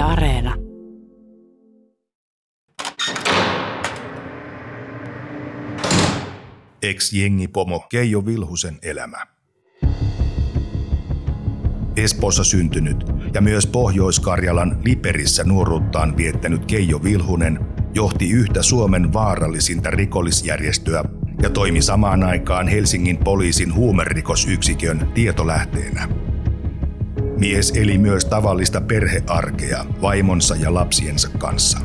Areena. Ex-jengipomo Keijo Vilhusen elämä. Espoossa syntynyt ja myös Pohjois-Karjalan Liperissä nuoruuttaan viettänyt Keijo Vilhunen johti yhtä Suomen vaarallisinta rikollisjärjestöä ja toimi samaan aikaan Helsingin poliisin huumerikosyksikön tietolähteenä. Mies eli myös tavallista perhearkea vaimonsa ja lapsiensa kanssa.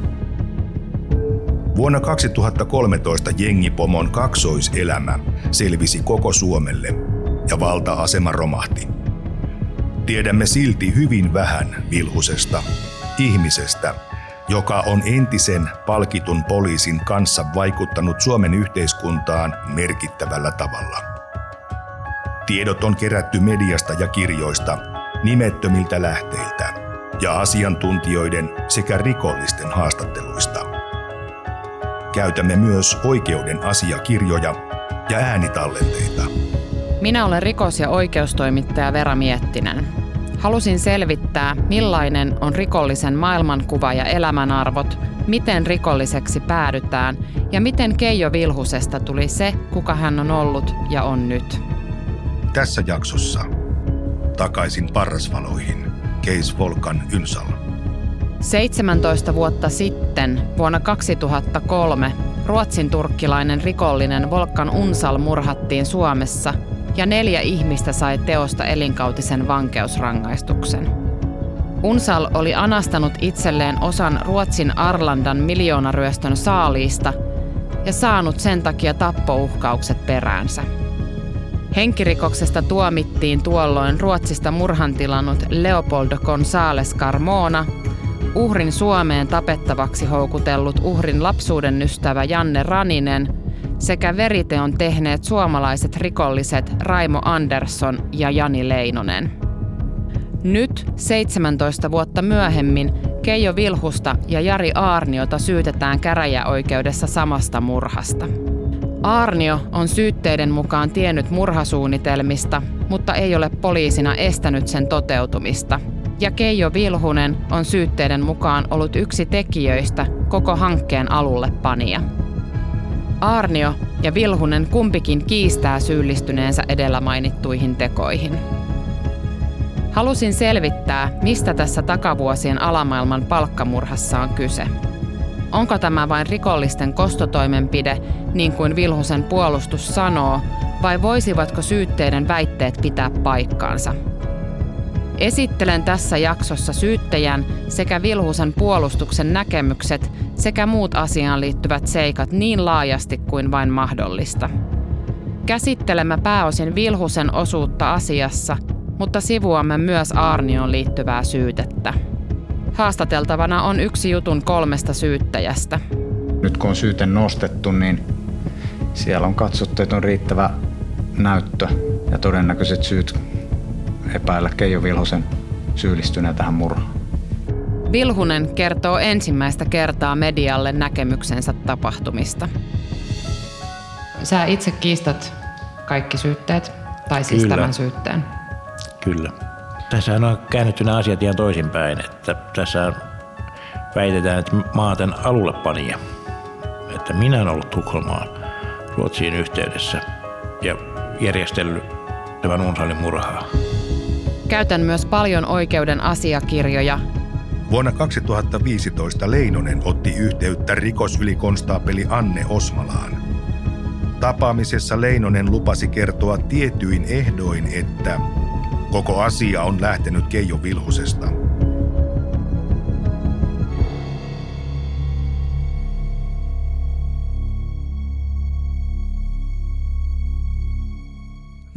Vuonna 2013 jengipomon kaksoiselämä selvisi koko Suomelle ja valta-asema romahti. Tiedämme silti hyvin vähän Vilhusesta, ihmisestä, joka on entisen palkitun poliisin kanssa vaikuttanut Suomen yhteiskuntaan merkittävällä tavalla. Tiedot on kerätty mediasta ja kirjoista, nimettömiltä lähteiltä ja asiantuntijoiden sekä rikollisten haastatteluista. Käytämme myös oikeuden asiakirjoja ja äänitallenteita. Minä olen rikos- ja oikeustoimittaja Vera Miettinen. Halusin selvittää, millainen on rikollisen maailmankuva ja elämänarvot, miten rikolliseksi päädytään ja miten Keijo Vilhusesta tuli se, kuka hän on ollut ja on nyt. Tässä jaksossa takaisin parrasvaloihin, Keis Volkan Ynsal. 17 vuotta sitten, vuonna 2003, ruotsin turkkilainen rikollinen Volkan Unsal murhattiin Suomessa – ja neljä ihmistä sai teosta elinkautisen vankeusrangaistuksen. Unsal oli anastanut itselleen osan Ruotsin Arlandan miljoonaryöstön saaliista ja saanut sen takia tappouhkaukset peräänsä. Henkirikoksesta tuomittiin tuolloin Ruotsista murhan tilannut Leopoldo González Carmona, uhrin Suomeen tapettavaksi houkutellut uhrin lapsuuden ystävä Janne Raninen – sekä veriteon tehneet suomalaiset rikolliset Raimo Andersson ja Jani Leinonen. Nyt 17 vuotta myöhemmin Keijo Vilhusta ja Jari Aarniota syytetään käräjäoikeudessa samasta murhasta. Aarnio on syytteiden mukaan tiennyt murhasuunnitelmista, mutta ei ole poliisina estänyt sen toteutumista. Ja Keijo Vilhunen on syytteiden mukaan ollut yksi tekijöistä koko hankkeen alulle panija. Arnio ja Vilhunen kumpikin kiistää syyllistyneensä edellä mainittuihin tekoihin. Halusin selvittää, mistä tässä takavuosien alamaailman palkkamurhassa on kyse. Onko tämä vain rikollisten kostotoimenpide, niin kuin Vilhusen puolustus sanoo, vai voisivatko syytteiden väitteet pitää paikkaansa? Esittelen tässä jaksossa syyttäjän sekä Vilhusen puolustuksen näkemykset sekä muut asiaan liittyvät seikat niin laajasti kuin vain mahdollista. Käsittelemme pääosin Vilhusen osuutta asiassa, mutta sivuamme myös Arnioon liittyvää syytettä. Haastateltavana on yksi jutun kolmesta syyttäjästä. Nyt kun on syyte nostettu, niin siellä on katsottu, että on riittävä näyttö ja todennäköiset syyt epäillä Keijo Vilhosen syyllistyneen tähän murhaan. Vilhunen kertoo ensimmäistä kertaa medialle näkemyksensä tapahtumista. Sä itse kiistat kaikki syytteet, tai siis Kyllä. tämän syytteen. Kyllä. Tässä on käännetty nämä asiat ihan toisinpäin, että tässä väitetään, että mä oon tämän alulle panija. Että minä olen ollut Tukholmaan Ruotsiin yhteydessä ja järjestellyt tämän Unsalin murhaa. Käytän myös paljon oikeuden asiakirjoja. Vuonna 2015 Leinonen otti yhteyttä rikosylikonstaapeli Anne Osmalaan. Tapaamisessa Leinonen lupasi kertoa tietyin ehdoin, että koko asia on lähtenyt Keijo Vilhusesta.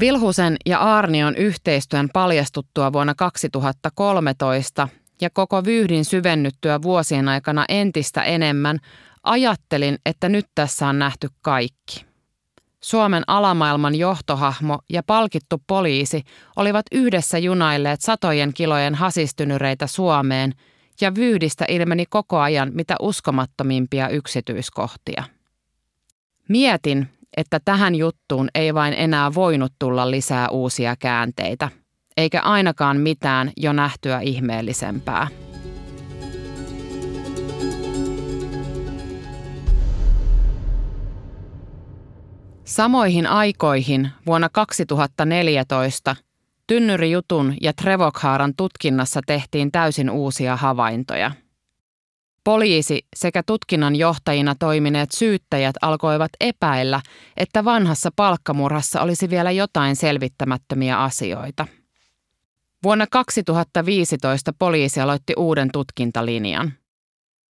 Vilhusen ja Arnion yhteistyön paljastuttua vuonna 2013 ja koko vyyhdin syvennyttyä vuosien aikana entistä enemmän, ajattelin, että nyt tässä on nähty kaikki. Suomen alamaailman johtohahmo ja palkittu poliisi olivat yhdessä junailleet satojen kilojen hasistynyreitä Suomeen ja vyydistä ilmeni koko ajan mitä uskomattomimpia yksityiskohtia. Mietin, että tähän juttuun ei vain enää voinut tulla lisää uusia käänteitä, eikä ainakaan mitään jo nähtyä ihmeellisempää. Samoihin aikoihin vuonna 2014 Tynnyrijutun ja Trevokhaaran tutkinnassa tehtiin täysin uusia havaintoja. Poliisi sekä tutkinnan johtajina toimineet syyttäjät alkoivat epäillä, että vanhassa palkkamurhassa olisi vielä jotain selvittämättömiä asioita. Vuonna 2015 poliisi aloitti uuden tutkintalinjan.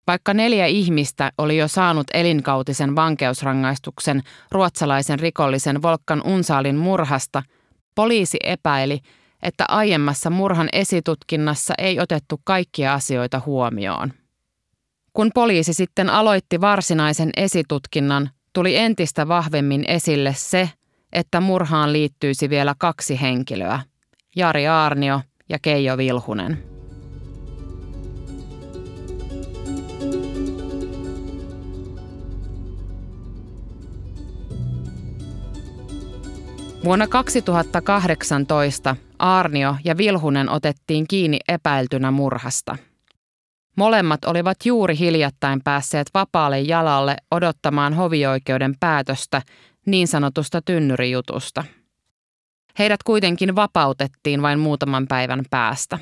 Vaikka neljä ihmistä oli jo saanut elinkautisen vankeusrangaistuksen ruotsalaisen rikollisen Volkan Unsaalin murhasta, poliisi epäili, että aiemmassa murhan esitutkinnassa ei otettu kaikkia asioita huomioon. Kun poliisi sitten aloitti varsinaisen esitutkinnan, tuli entistä vahvemmin esille se, että murhaan liittyisi vielä kaksi henkilöä, Jari Aarnio ja Keijo Vilhunen. Vuonna 2018 Aarnio ja Vilhunen otettiin kiinni epäiltynä murhasta. Molemmat olivat juuri hiljattain päässeet vapaalle jalalle odottamaan hovioikeuden päätöstä niin sanotusta tynnyrijutusta. Heidät kuitenkin vapautettiin vain muutaman päivän päästä.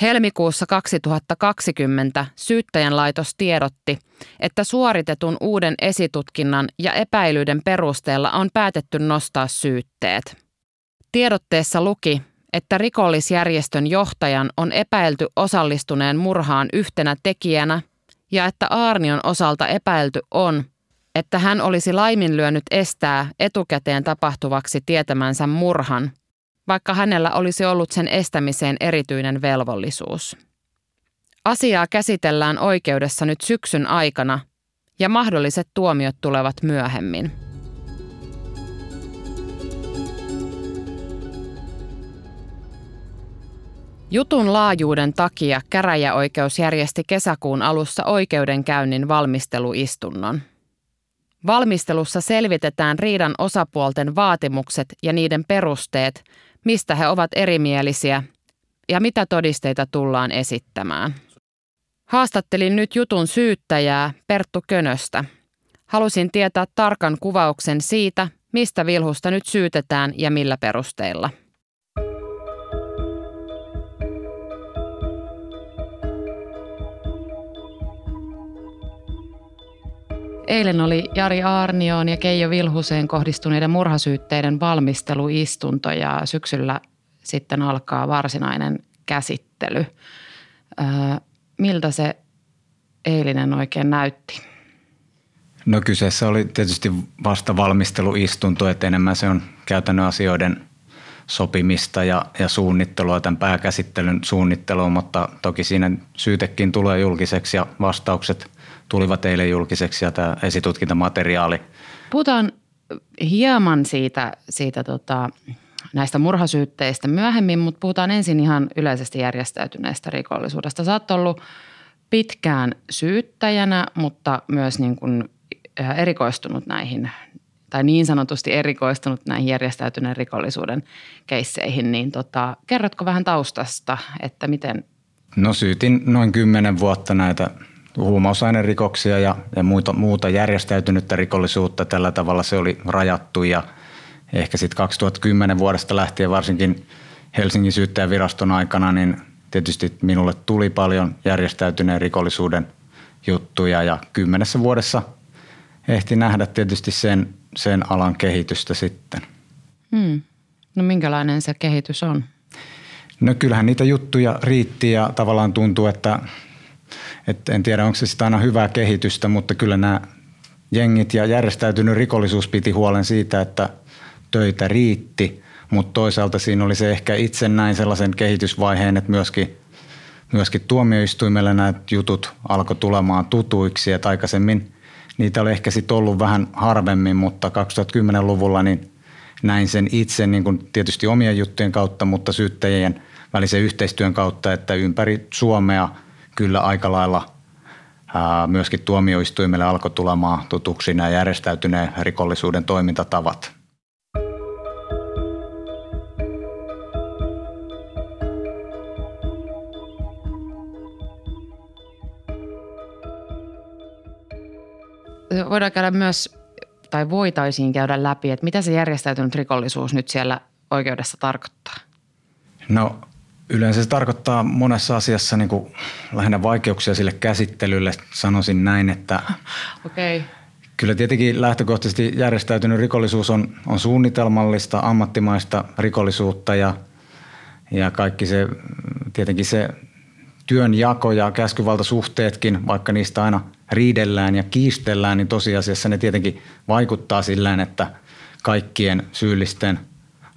Helmikuussa 2020 syyttäjän laitos tiedotti, että suoritetun uuden esitutkinnan ja epäilyiden perusteella on päätetty nostaa syytteet. Tiedotteessa luki, että rikollisjärjestön johtajan on epäilty osallistuneen murhaan yhtenä tekijänä ja että Aarnion osalta epäilty on, että hän olisi laiminlyönyt estää etukäteen tapahtuvaksi tietämänsä murhan – vaikka hänellä olisi ollut sen estämiseen erityinen velvollisuus. Asiaa käsitellään oikeudessa nyt syksyn aikana ja mahdolliset tuomiot tulevat myöhemmin. Jutun laajuuden takia käräjäoikeus järjesti kesäkuun alussa oikeudenkäynnin valmisteluistunnon. Valmistelussa selvitetään riidan osapuolten vaatimukset ja niiden perusteet mistä he ovat erimielisiä ja mitä todisteita tullaan esittämään. Haastattelin nyt jutun syyttäjää Perttu Könöstä. Halusin tietää tarkan kuvauksen siitä, mistä Vilhusta nyt syytetään ja millä perusteilla. Eilen oli Jari Aarnioon ja Keijo Vilhuseen kohdistuneiden murhasyytteiden valmisteluistunto ja syksyllä sitten alkaa varsinainen käsittely. Öö, miltä se eilinen oikein näytti? No kyseessä oli tietysti vasta valmisteluistunto, että enemmän se on käytännön asioiden sopimista ja, ja suunnittelua, tämän pääkäsittelyn suunnittelua, mutta toki siinä syytekin tulee julkiseksi ja vastaukset – tulivat eilen julkiseksi ja tämä esitutkintamateriaali. Puhutaan hieman siitä, siitä tota, näistä murhasyytteistä myöhemmin, mutta puhutaan ensin ihan yleisesti järjestäytyneestä rikollisuudesta. Sä oot ollut pitkään syyttäjänä, mutta myös niin kuin erikoistunut näihin tai niin sanotusti erikoistunut näihin järjestäytyneen rikollisuuden keisseihin, niin tota, kerrotko vähän taustasta, että miten? No syytin noin kymmenen vuotta näitä huumausainerikoksia ja, ja muuta, muuta järjestäytynyttä rikollisuutta. Tällä tavalla se oli rajattu ja ehkä sitten 2010 vuodesta lähtien varsinkin Helsingin syyttäjäviraston aikana, niin tietysti minulle tuli paljon järjestäytyneen rikollisuuden juttuja ja kymmenessä vuodessa ehti nähdä tietysti sen, sen alan kehitystä sitten. Hmm. No minkälainen se kehitys on? No kyllähän niitä juttuja riitti ja tavallaan tuntuu, että et en tiedä, onko se sitä aina hyvää kehitystä, mutta kyllä nämä jengit ja järjestäytynyt rikollisuus piti huolen siitä, että töitä riitti, mutta toisaalta siinä oli se ehkä itse näin sellaisen kehitysvaiheen, että myöskin, myöskin tuomioistuimelle nämä jutut alkoi tulemaan tutuiksi, että aikaisemmin niitä oli ehkä sitten ollut vähän harvemmin, mutta 2010-luvulla niin näin sen itse niin kuin tietysti omien juttujen kautta, mutta syyttäjien välisen yhteistyön kautta, että ympäri Suomea – kyllä aika lailla myöskin tuomioistuimelle alkoi tulemaan tutuksi nämä järjestäytyneen rikollisuuden toimintatavat. Voidaan käydä myös tai voitaisiin käydä läpi, että mitä se järjestäytynyt rikollisuus nyt siellä oikeudessa tarkoittaa? No yleensä se tarkoittaa monessa asiassa niin kuin lähinnä vaikeuksia sille käsittelylle. Sanoisin näin, että. Okay. kyllä tietenkin lähtökohtaisesti järjestäytynyt rikollisuus on, on suunnitelmallista, ammattimaista rikollisuutta ja, ja kaikki se, tietenkin se työnjako ja käskyvaltasuhteetkin, vaikka niistä aina riidellään ja kiistellään, niin tosiasiassa ne tietenkin vaikuttaa silleen, että kaikkien syyllisten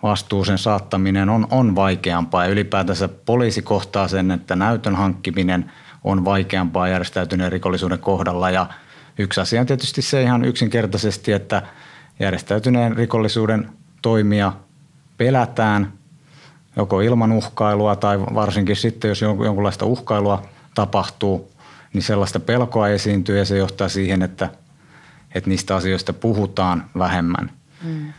vastuusen saattaminen on, on vaikeampaa ja ylipäätänsä poliisi kohtaa sen, että näytön hankkiminen on vaikeampaa järjestäytyneen rikollisuuden kohdalla ja yksi asia on tietysti se ihan yksinkertaisesti, että järjestäytyneen rikollisuuden toimia pelätään – joko ilman uhkailua tai varsinkin sitten, jos jonkunlaista uhkailua tapahtuu, niin sellaista pelkoa esiintyy ja se johtaa siihen, että, että niistä asioista puhutaan vähemmän. Mm.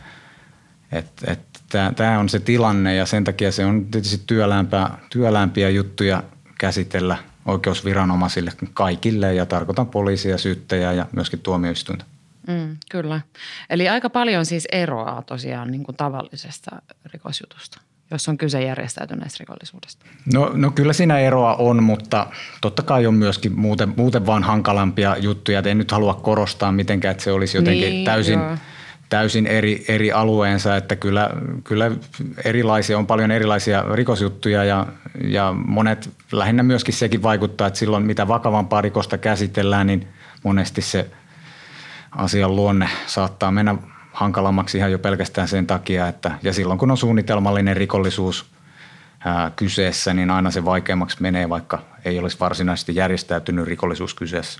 Tämä on se tilanne ja sen takia se on tietysti työlämpiä, työlämpiä juttuja käsitellä oikeusviranomaisille kaikille ja tarkoitan poliisia, syyttäjää ja myöskin tuomioistuinta. Mm, kyllä. Eli aika paljon siis eroaa tosiaan niin kuin tavallisesta rikosjutusta jos on kyse järjestäytyneestä rikollisuudesta? No, no kyllä siinä eroa on, mutta totta kai on myöskin muuten, muuten vaan hankalampia juttuja. Et en nyt halua korostaa mitenkään, että se olisi jotenkin niin, täysin, täysin eri, eri alueensa, että kyllä, kyllä erilaisia, on paljon erilaisia rikosjuttuja ja, ja monet, lähinnä myöskin sekin vaikuttaa, että silloin mitä vakavampaa rikosta käsitellään, niin monesti se asian luonne saattaa mennä hankalammaksi ihan jo pelkästään sen takia, että ja silloin kun on suunnitelmallinen rikollisuus ää, kyseessä, niin aina se vaikeammaksi menee, vaikka ei olisi varsinaisesti järjestäytynyt rikollisuus kyseessä.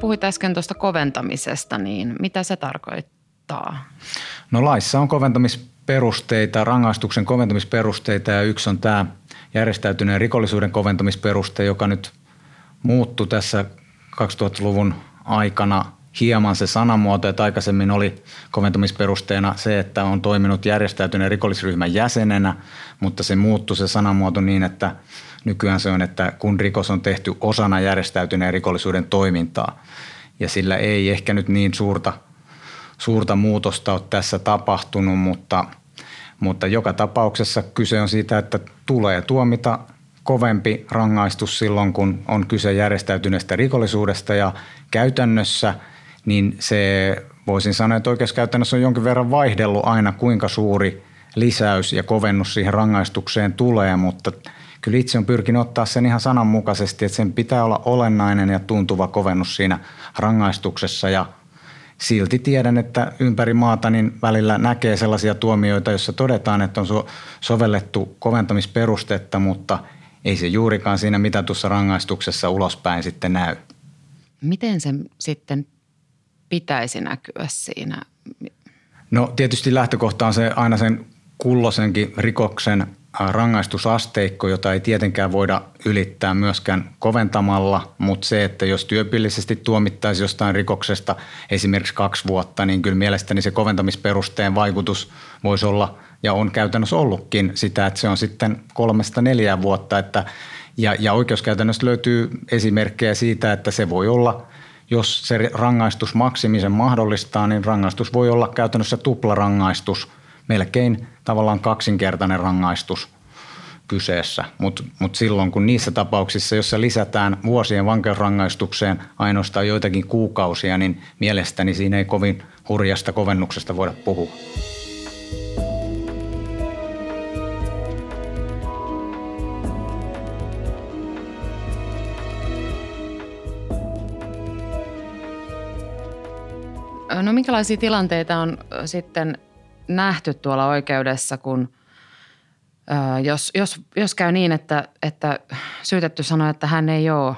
Puhuit äsken tuosta koventamisesta, niin mitä se tarkoittaa? No laissa on koventamis perusteita, rangaistuksen koventamisperusteita ja yksi on tämä järjestäytyneen rikollisuuden koventamisperuste, joka nyt muuttui tässä 2000-luvun aikana hieman se sanamuoto, että aikaisemmin oli koventamisperusteena se, että on toiminut järjestäytyneen rikollisryhmän jäsenenä, mutta se muuttui se sanamuoto niin, että nykyään se on, että kun rikos on tehty osana järjestäytyneen rikollisuuden toimintaa. Ja sillä ei ehkä nyt niin suurta – suurta muutosta ole tässä tapahtunut, mutta, mutta joka tapauksessa kyse on siitä, että tulee tuomita kovempi rangaistus silloin, kun on kyse järjestäytyneestä rikollisuudesta ja käytännössä niin se voisin sanoa, että oikeuskäytännössä on jonkin verran vaihdellut aina kuinka suuri lisäys ja kovennus siihen rangaistukseen tulee, mutta kyllä itse on pyrkinyt ottaa sen ihan sananmukaisesti, että sen pitää olla olennainen ja tuntuva kovennus siinä rangaistuksessa ja silti tiedän, että ympäri maata niin välillä näkee sellaisia tuomioita, joissa todetaan, että on so- sovellettu koventamisperustetta, mutta ei se juurikaan siinä mitatussa rangaistuksessa ulospäin sitten näy. Miten se sitten pitäisi näkyä siinä? No tietysti lähtökohta on se aina sen kullosenkin rikoksen rangaistusasteikko, jota ei tietenkään voida ylittää myöskään koventamalla, mutta se, että jos työpillisesti tuomittaisi jostain rikoksesta esimerkiksi kaksi vuotta, niin kyllä mielestäni se koventamisperusteen vaikutus voisi olla ja on käytännössä ollutkin sitä, että se on sitten kolmesta neljää vuotta. Että, ja, ja oikeuskäytännössä löytyy esimerkkejä siitä, että se voi olla jos se rangaistus maksimisen mahdollistaa, niin rangaistus voi olla käytännössä tuplarangaistus, melkein tavallaan kaksinkertainen rangaistus kyseessä, mutta mut silloin kun niissä tapauksissa, jossa lisätään vuosien vankeusrangaistukseen ainoastaan joitakin kuukausia, niin mielestäni siinä ei kovin hurjasta kovennuksesta voida puhua. No minkälaisia tilanteita on sitten nähty tuolla oikeudessa, kun jos, jos, jos käy niin, että, että syytetty sanoo, että hän ei ole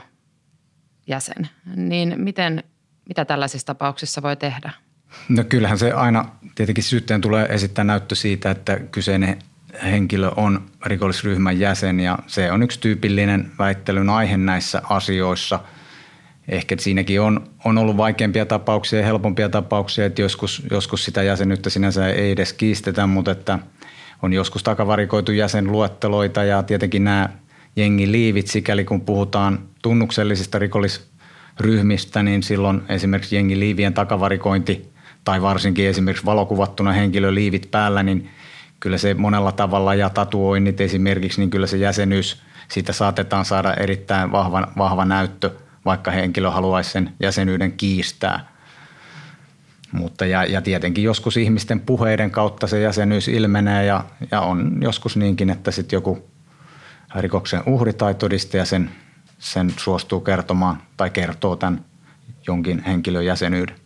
jäsen, niin miten, mitä tällaisissa tapauksissa voi tehdä? No kyllähän se aina tietenkin syytteen tulee esittää näyttö siitä, että kyseinen henkilö on rikollisryhmän jäsen ja se on yksi tyypillinen väittelyn aihe näissä asioissa – ehkä siinäkin on, on ollut vaikeampia tapauksia ja helpompia tapauksia, että joskus, joskus sitä jäsenyyttä sinänsä ei edes kiistetä, mutta että on joskus takavarikoitu jäsenluetteloita ja tietenkin nämä jengiliivit, sikäli kun puhutaan tunnuksellisista rikollisryhmistä, niin silloin esimerkiksi jengiliivien takavarikointi tai varsinkin esimerkiksi valokuvattuna henkilöliivit päällä, niin kyllä se monella tavalla ja tatuoinnit esimerkiksi, niin kyllä se jäsenyys, siitä saatetaan saada erittäin vahva, vahva näyttö, vaikka henkilö haluaisi sen jäsenyyden kiistää. Mutta ja, ja tietenkin joskus ihmisten puheiden kautta se jäsenyys ilmenee ja, ja on joskus niinkin, että sitten joku rikoksen uhri tai todistaja sen, sen suostuu kertomaan tai kertoo tämän jonkin henkilön jäsenyyden.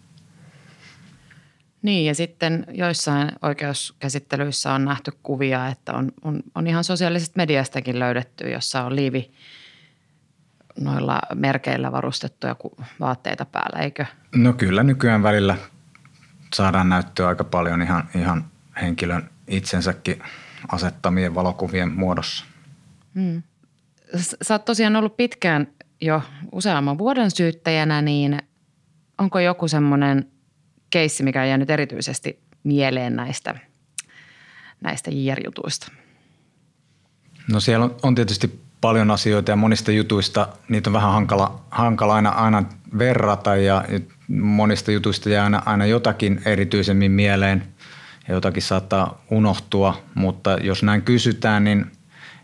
Niin ja sitten joissain oikeuskäsittelyissä on nähty kuvia, että on, on, on ihan sosiaalisesta mediastakin löydetty, jossa on liivi noilla merkeillä varustettuja vaatteita päällä, eikö? No kyllä nykyään välillä saadaan näyttöä aika paljon ihan, ihan henkilön itsensäkin asettamien valokuvien muodossa. Hmm. Sä oot tosiaan ollut pitkään jo useamman vuoden syyttäjänä, niin onko joku semmoinen keissi, mikä on jäänyt erityisesti mieleen näistä, näistä JR-jutuista? No siellä on, on tietysti paljon asioita ja monista jutuista niitä on vähän hankala, hankala aina, aina verrata ja monista jutuista jää aina, aina jotakin erityisemmin mieleen ja jotakin saattaa unohtua, mutta jos näin kysytään, niin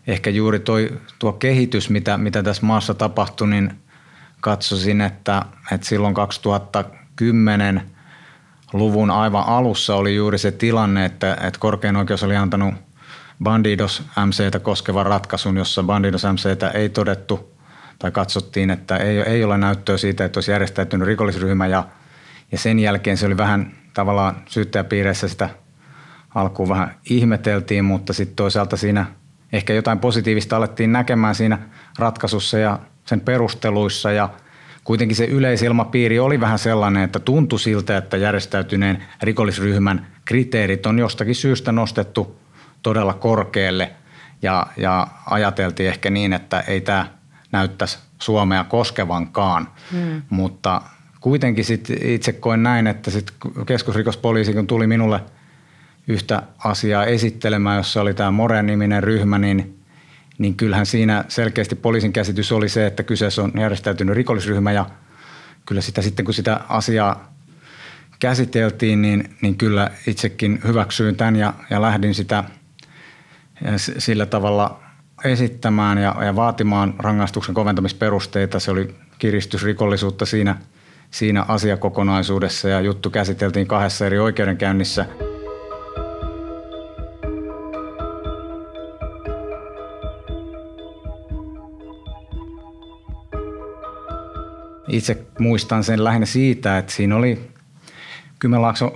ehkä juuri toi, tuo kehitys, mitä, mitä tässä maassa tapahtui, niin katsoisin, että, että silloin 2010 luvun aivan alussa oli juuri se tilanne, että, että korkein oikeus oli antanut Bandidos MCtä koskevan ratkaisun, jossa Bandidos MCtä ei todettu tai katsottiin, että ei, ei ole näyttöä siitä, että olisi järjestäytynyt rikollisryhmä ja, ja sen jälkeen se oli vähän tavallaan syyttäjäpiireissä sitä alkuun vähän ihmeteltiin, mutta sitten toisaalta siinä ehkä jotain positiivista alettiin näkemään siinä ratkaisussa ja sen perusteluissa ja kuitenkin se yleisilmapiiri oli vähän sellainen, että tuntui siltä, että järjestäytyneen rikollisryhmän kriteerit on jostakin syystä nostettu todella korkealle. Ja, ja ajateltiin ehkä niin, että ei tämä näyttäisi Suomea koskevankaan, hmm. mutta kuitenkin sit itse koen näin, että sit keskusrikospoliisi kun tuli minulle yhtä asiaa esittelemään, jossa oli tämä More-niminen ryhmä, niin, niin kyllähän siinä selkeästi poliisin käsitys oli se, että kyseessä on järjestäytynyt rikollisryhmä. Ja kyllä sitä sitten kun sitä asiaa käsiteltiin, niin, niin kyllä itsekin hyväksyin tämän ja, ja lähdin sitä sillä tavalla esittämään ja, ja vaatimaan rangaistuksen koventamisperusteita. Se oli kiristysrikollisuutta siinä, siinä asiakokonaisuudessa ja juttu käsiteltiin kahdessa eri oikeudenkäynnissä. Itse muistan sen lähinnä siitä, että siinä oli Kymenlaakson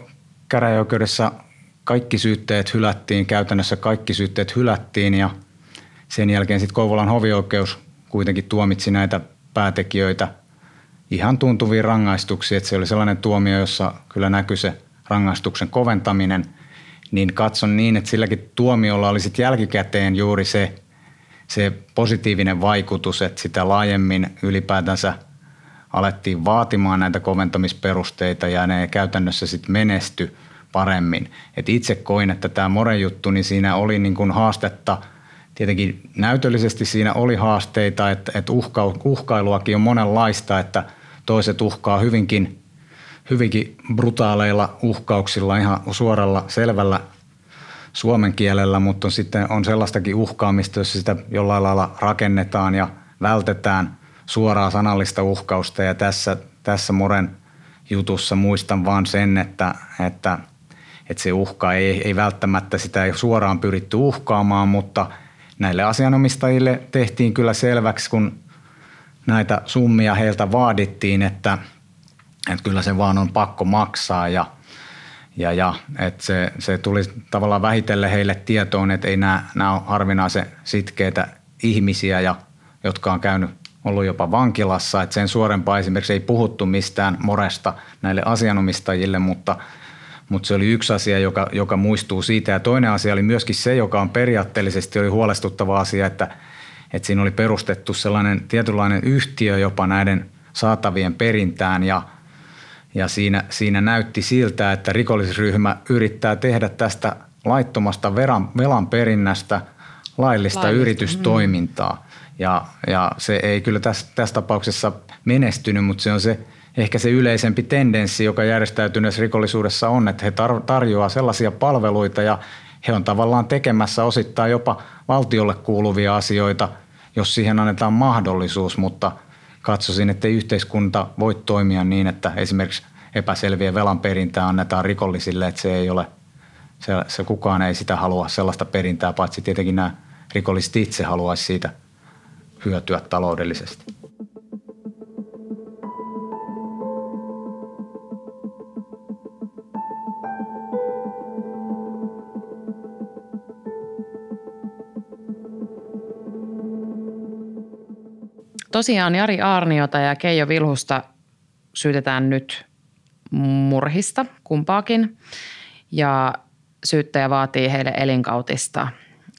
käräjäoikeudessa kaikki syytteet hylättiin, käytännössä kaikki syytteet hylättiin ja – sen jälkeen sitten Kouvolan hovioikeus kuitenkin tuomitsi näitä päätekijöitä ihan tuntuviin rangaistuksiin, että se oli sellainen tuomio, jossa kyllä näkyi se rangaistuksen koventaminen, niin katson niin, että silläkin tuomiolla oli sitten jälkikäteen juuri se, se positiivinen vaikutus, että sitä laajemmin ylipäätänsä alettiin vaatimaan näitä koventamisperusteita ja ne käytännössä sitten menesty paremmin. Et itse koin, että tämä More-juttu, niin siinä oli niin kuin haastetta – tietenkin näytöllisesti siinä oli haasteita, että, että uhka, uhkailuakin on monenlaista, että toiset uhkaa hyvinkin, hyvinkin brutaaleilla uhkauksilla ihan suoralla selvällä suomen kielellä, mutta on sitten on sellaistakin uhkaamista, jossa sitä jollain lailla rakennetaan ja vältetään suoraa sanallista uhkausta ja tässä, tässä Moren jutussa muistan vaan sen, että, että, että se uhka ei, ei välttämättä sitä ei suoraan pyritty uhkaamaan, mutta – näille asianomistajille tehtiin kyllä selväksi, kun näitä summia heiltä vaadittiin, että, että kyllä se vaan on pakko maksaa ja, ja, ja että se, se tuli tavallaan vähitellen heille tietoon, että ei nämä, nämä ole harvinaisen sitkeitä ihmisiä, ja, jotka on käynyt ollut jopa vankilassa, että sen suorempaa esimerkiksi ei puhuttu mistään moresta näille asianomistajille, mutta – mutta se oli yksi asia, joka, joka muistuu siitä. Ja toinen asia oli myöskin se, joka on periaatteellisesti oli huolestuttava asia, että, että siinä oli perustettu sellainen tietynlainen yhtiö jopa näiden saatavien perintään ja, ja siinä, siinä näytti siltä, että rikollisryhmä yrittää tehdä tästä laittomasta velan, velan perinnästä laillista Laillista, yritystoimintaa. Ja, ja se ei kyllä tässä, tässä tapauksessa menestynyt, mutta se on se ehkä se yleisempi tendenssi, joka järjestäytyneessä rikollisuudessa on, että he tar- tarjoaa sellaisia palveluita ja he on tavallaan tekemässä osittain jopa valtiolle kuuluvia asioita, jos siihen annetaan mahdollisuus, mutta katsoisin, että yhteiskunta voi toimia niin, että esimerkiksi epäselviä velan perintää annetaan rikollisille, että se ei ole, se, se kukaan ei sitä halua sellaista perintää, paitsi tietenkin nämä rikolliset itse haluaisi siitä hyötyä taloudellisesti. Tosiaan Jari Aarniota ja Keijo Vilhusta syytetään nyt murhista kumpaakin ja syyttäjä vaatii heille elinkautista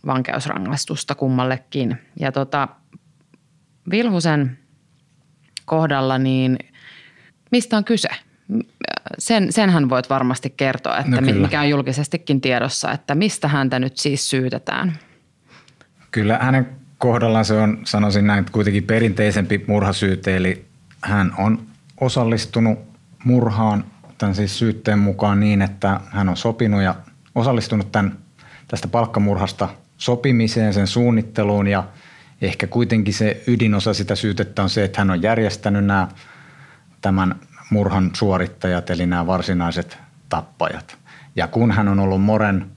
vankeusrangaistusta kummallekin. Ja tota, Vilhusen kohdalla niin mistä on kyse? Sen, senhän voit varmasti kertoa, että No kyllä. mikä on julkisestikin tiedossa, että mistä häntä nyt siis syytetään. Kyllä hänen kohdallaan se on, sanoisin näin, kuitenkin perinteisempi murhasyyte, eli hän on osallistunut murhaan tämän siis syytteen mukaan niin, että hän on sopinut ja osallistunut tämän, tästä palkkamurhasta sopimiseen, sen suunnitteluun ja ehkä kuitenkin se ydinosa sitä syytettä on se, että hän on järjestänyt nämä tämän murhan suorittajat, eli nämä varsinaiset tappajat. Ja kun hän on ollut Moren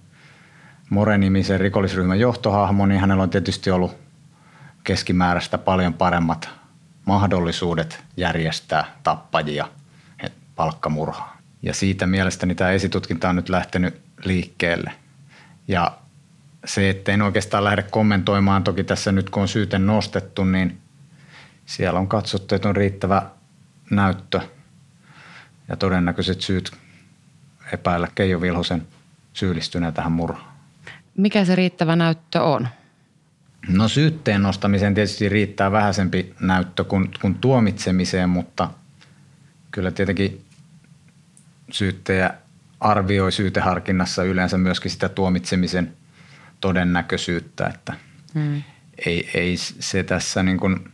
More-nimisen rikollisryhmän johtohahmo, niin hänellä on tietysti ollut keskimääräistä paljon paremmat mahdollisuudet järjestää tappajia palkkamurhaan. Ja siitä mielestäni tämä esitutkinta on nyt lähtenyt liikkeelle. Ja se, että en oikeastaan lähde kommentoimaan, toki tässä nyt kun on syyte nostettu, niin siellä on katsottu, että on riittävä näyttö ja todennäköiset syyt epäillä Keijo Vilhosen syyllistyneen tähän murhaan. Mikä se riittävä näyttö on? No syytteen nostamiseen tietysti riittää vähäisempi näyttö kuin, kuin tuomitsemiseen, mutta kyllä tietenkin syyttäjä arvioi syyteharkinnassa yleensä myöskin sitä tuomitsemisen todennäköisyyttä, että hmm. ei, ei se tässä niin kuin,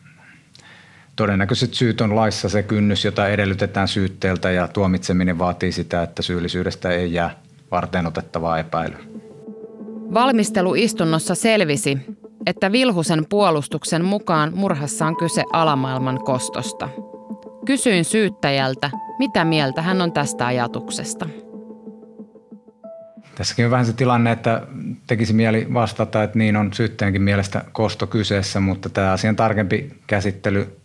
todennäköiset syyt on laissa se kynnys, jota edellytetään syytteeltä ja tuomitseminen vaatii sitä, että syyllisyydestä ei jää varten otettavaa epäilyä. Valmisteluistunnossa selvisi, että Vilhusen puolustuksen mukaan murhassa on kyse alamaailman kostosta. Kysyin syyttäjältä, mitä mieltä hän on tästä ajatuksesta. Tässäkin on vähän se tilanne, että tekisi mieli vastata, että niin on syyttäjänkin mielestä kosto kyseessä, mutta tämä asian tarkempi käsittely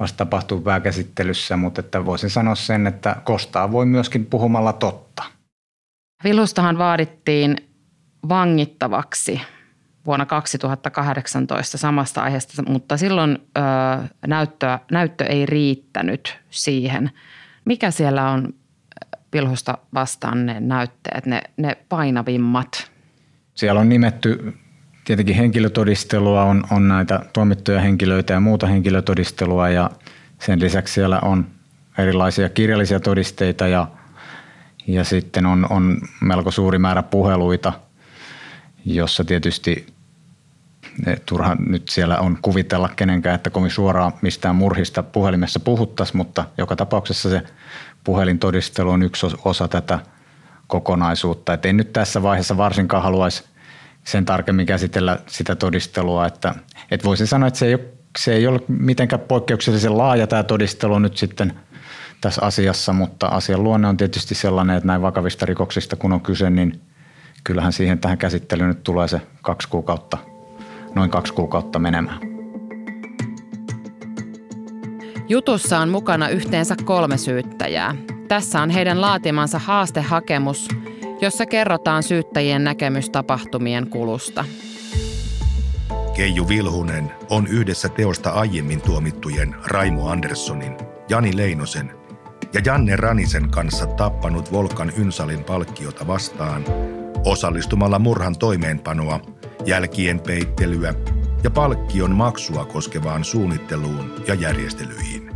vasta tapahtuu pääkäsittelyssä, mutta että voisin sanoa sen, että kostaa voi myöskin puhumalla totta. Vilhustahan vaadittiin vangittavaksi vuonna 2018 samasta aiheesta, mutta silloin ö, näyttö, näyttö ei riittänyt siihen. Mikä siellä on Vilhusta vastaan ne näytteet, ne, ne painavimmat? Siellä on nimetty tietenkin henkilötodistelua, on, on näitä tuomittuja henkilöitä ja muuta henkilötodistelua ja sen lisäksi siellä on erilaisia kirjallisia todisteita ja, ja sitten on, on melko suuri määrä puheluita, jossa tietysti turha nyt siellä on kuvitella kenenkään, että kovin suoraan mistään murhista puhelimessa puhuttaisiin, mutta joka tapauksessa se puhelintodistelu on yksi osa tätä kokonaisuutta. Et en nyt tässä vaiheessa varsinkaan haluaisi sen tarkemmin käsitellä sitä todistelua, että, että voisin sanoa, että se ei, ole, se ei ole mitenkään poikkeuksellisen laaja tämä todistelu nyt sitten tässä asiassa, mutta asian luonne on tietysti sellainen, että näin vakavista rikoksista kun on kyse, niin kyllähän siihen tähän käsittelyyn nyt tulee se kaksi kuukautta, noin kaksi kuukautta menemään. Jutussa on mukana yhteensä kolme syyttäjää. Tässä on heidän laatimansa haastehakemus, jossa kerrotaan syyttäjien näkemys tapahtumien kulusta. Keiju Vilhunen on yhdessä teosta aiemmin tuomittujen Raimo Anderssonin, Jani Leinosen ja Janne Ranisen kanssa tappanut Volkan Ynsalin palkkiota vastaan osallistumalla murhan toimeenpanoa, jälkien peittelyä ja palkkion maksua koskevaan suunnitteluun ja järjestelyihin.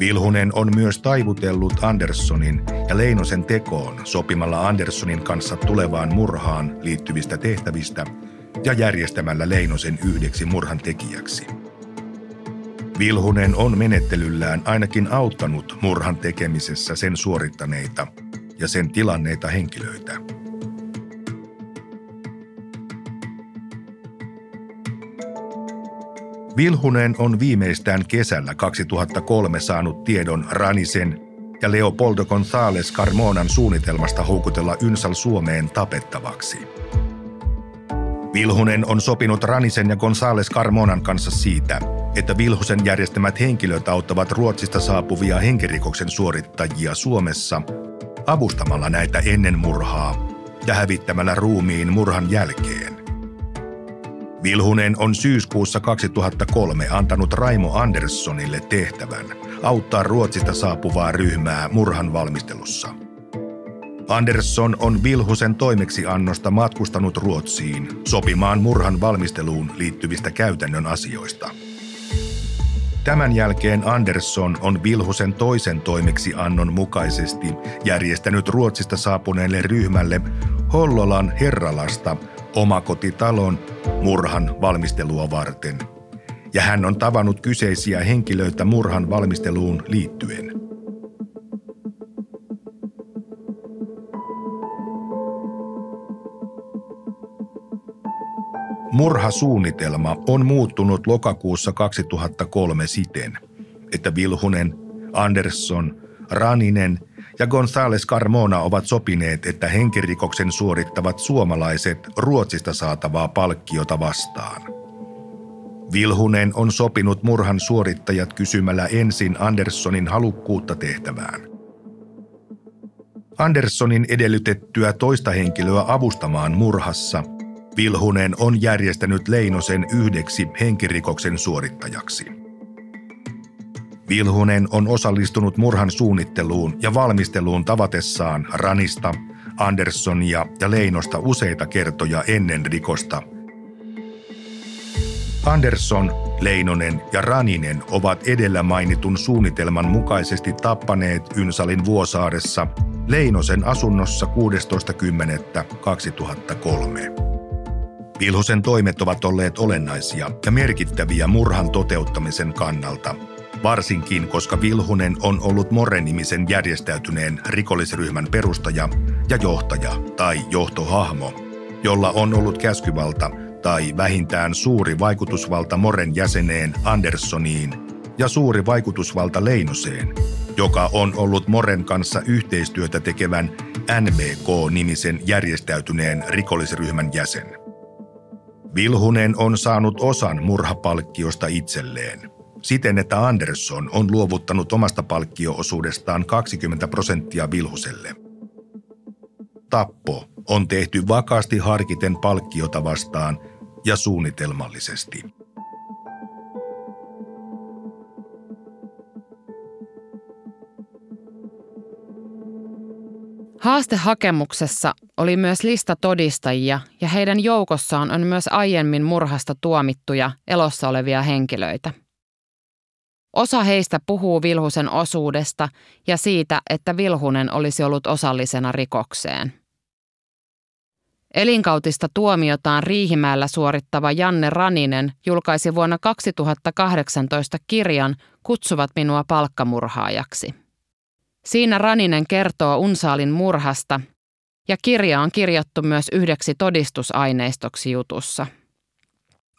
Vilhunen on myös taivutellut Anderssonin ja Leinosen tekoon sopimalla Anderssonin kanssa tulevaan murhaan liittyvistä tehtävistä ja järjestämällä Leinosen yhdeksi murhan tekijäksi. Vilhunen on menettelyllään ainakin auttanut murhan tekemisessä sen suorittaneita ja sen tilanneita henkilöitä. Vilhunen on viimeistään kesällä 2003 saanut tiedon Ranisen ja Leopoldo González Carmonan suunnitelmasta houkutella Ynsal Suomeen tapettavaksi. Vilhunen on sopinut Ranisen ja González Carmonan kanssa siitä, että Vilhusen järjestämät henkilöt auttavat Ruotsista saapuvia henkirikoksen suorittajia Suomessa avustamalla näitä ennen murhaa ja hävittämällä ruumiin murhan jälkeen. Vilhunen on syyskuussa 2003 antanut Raimo Anderssonille tehtävän auttaa Ruotsista saapuvaa ryhmää murhan valmistelussa. Andersson on Vilhusen toimeksiannosta matkustanut Ruotsiin sopimaan murhan valmisteluun liittyvistä käytännön asioista. Tämän jälkeen Andersson on Vilhusen toisen toimeksiannon mukaisesti järjestänyt Ruotsista saapuneelle ryhmälle Hollolan Herralasta omakotitalon murhan valmistelua varten. Ja hän on tavannut kyseisiä henkilöitä murhan valmisteluun liittyen. Murhasuunnitelma on muuttunut lokakuussa 2003 siten, että Vilhunen, Andersson, Raninen ja González Carmona ovat sopineet, että henkirikoksen suorittavat suomalaiset Ruotsista saatavaa palkkiota vastaan. Vilhunen on sopinut murhan suorittajat kysymällä ensin Anderssonin halukkuutta tehtävään. Anderssonin edellytettyä toista henkilöä avustamaan murhassa – Vilhunen on järjestänyt Leinosen yhdeksi henkirikoksen suorittajaksi. Vilhunen on osallistunut murhan suunnitteluun ja valmisteluun tavatessaan Ranista, Anderssonia ja Leinosta useita kertoja ennen rikosta. Andersson, Leinonen ja Raninen ovat edellä mainitun suunnitelman mukaisesti tappaneet Ynsalin Vuosaaressa Leinosen asunnossa 16.10.2003. Vilhusen toimet ovat olleet olennaisia ja merkittäviä murhan toteuttamisen kannalta, varsinkin koska Vilhunen on ollut More-nimisen järjestäytyneen rikollisryhmän perustaja ja johtaja tai johtohahmo, jolla on ollut käskyvalta tai vähintään suuri vaikutusvalta Moren jäseneen Anderssoniin ja suuri vaikutusvalta Leinoseen, joka on ollut Moren kanssa yhteistyötä tekevän NBK-nimisen järjestäytyneen rikollisryhmän jäsen. Vilhunen on saanut osan murhapalkkiosta itselleen, siten että Andersson on luovuttanut omasta palkkioosuudestaan 20 prosenttia Vilhuselle. Tappo on tehty vakaasti harkiten palkkiota vastaan ja suunnitelmallisesti. Haastehakemuksessa oli myös lista todistajia ja heidän joukossaan on myös aiemmin murhasta tuomittuja elossa olevia henkilöitä. Osa heistä puhuu Vilhusen osuudesta ja siitä, että Vilhunen olisi ollut osallisena rikokseen. Elinkautista tuomiotaan Riihimäellä suorittava Janne Raninen julkaisi vuonna 2018 kirjan Kutsuvat minua palkkamurhaajaksi. Siinä Raninen kertoo Unsaalin murhasta ja kirja on kirjattu myös yhdeksi todistusaineistoksi jutussa.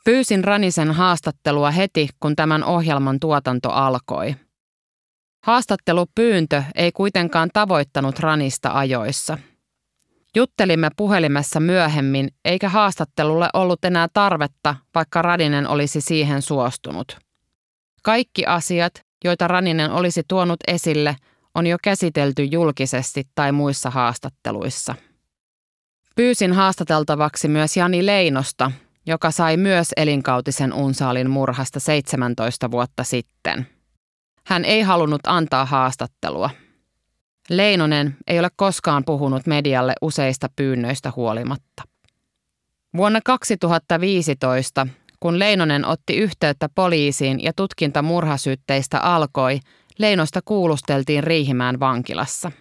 Pyysin Ranisen haastattelua heti, kun tämän ohjelman tuotanto alkoi. Haastattelupyyntö ei kuitenkaan tavoittanut Ranista ajoissa. Juttelimme puhelimessa myöhemmin, eikä haastattelulle ollut enää tarvetta, vaikka Raninen olisi siihen suostunut. Kaikki asiat, joita Raninen olisi tuonut esille – on jo käsitelty julkisesti tai muissa haastatteluissa. Pyysin haastateltavaksi myös Jani Leinosta, joka sai myös elinkautisen unsaalin murhasta 17 vuotta sitten. Hän ei halunnut antaa haastattelua. Leinonen ei ole koskaan puhunut medialle useista pyynnöistä huolimatta. Vuonna 2015, kun Leinonen otti yhteyttä poliisiin ja tutkinta murhasyytteistä alkoi, Leinosta kuulusteltiin Riihimään vankilassa.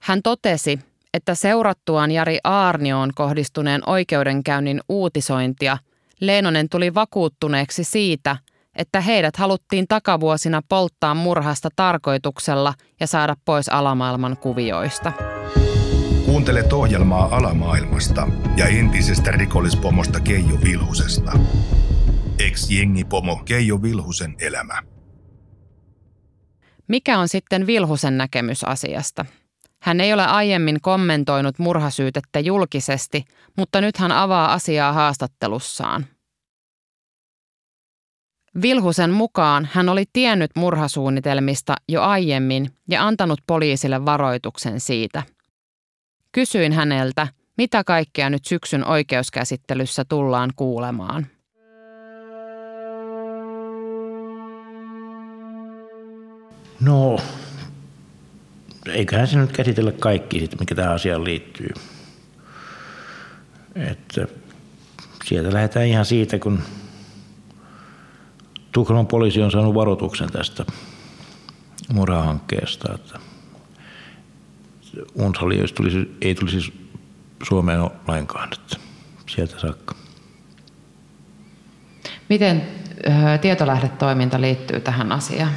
Hän totesi, että seurattuaan Jari Aarnioon kohdistuneen oikeudenkäynnin uutisointia, Leinonen tuli vakuuttuneeksi siitä, että heidät haluttiin takavuosina polttaa murhasta tarkoituksella ja saada pois alamaailman kuvioista. Kuuntelet ohjelmaa alamaailmasta ja entisestä rikollispomosta Keijo Vilhusesta. Ex-jengipomo Keijo Vilhusen elämä. Mikä on sitten Vilhusen näkemys asiasta? Hän ei ole aiemmin kommentoinut murhasyytettä julkisesti, mutta nyt hän avaa asiaa haastattelussaan. Vilhusen mukaan hän oli tiennyt murhasuunnitelmista jo aiemmin ja antanut poliisille varoituksen siitä. Kysyin häneltä, mitä kaikkea nyt syksyn oikeuskäsittelyssä tullaan kuulemaan. No, eiköhän se nyt käsitellä kaikki siitä, mikä tähän asiaan liittyy. Että sieltä lähdetään ihan siitä, kun Tukholman poliisi on saanut varoituksen tästä murhahankkeesta, että Unsali ei tulisi, ei tulisi Suomeen lainkaan, että sieltä saakka. Miten tietolähdetoiminta liittyy tähän asiaan?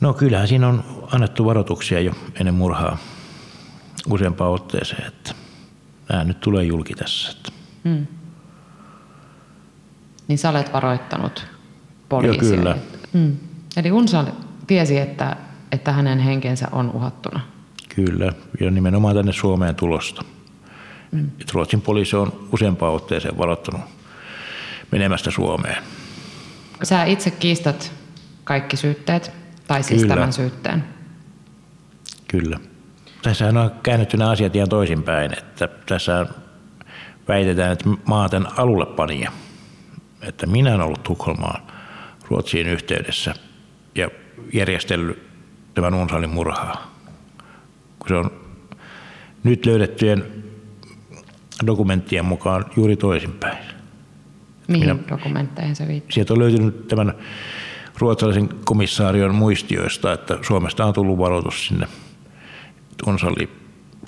No kyllähän siinä on annettu varoituksia jo ennen murhaa useampaan otteeseen, että nämä nyt tulee julki tässä. Että. Hmm. Niin sä olet varoittanut poliisia? Joo, kyllä. Hmm. Eli Unsal tiesi, että, että hänen henkensä on uhattuna? Kyllä, ja nimenomaan tänne Suomeen tulosta. Hmm. Ruotsin poliisi on useampaan otteeseen varoittanut menemästä Suomeen. Sä itse kiistat kaikki syytteet? Tai siis Kyllä. tämän syytteen. Kyllä. Tässä on käännetty nämä asiat ihan toisinpäin. Että tässä väitetään, että tämän alulle panija. Että minä olen ollut Tukholmaan Ruotsiin yhteydessä ja järjestellyt tämän Unsalin murhaa. Kun se on nyt löydettyjen dokumenttien mukaan juuri toisinpäin. Mihin Minä, dokumentteihin se viittaa? Sieltä on löytynyt tämän ruotsalaisen komissaarion muistioista, että Suomesta on tullut varoitus sinne. Unsali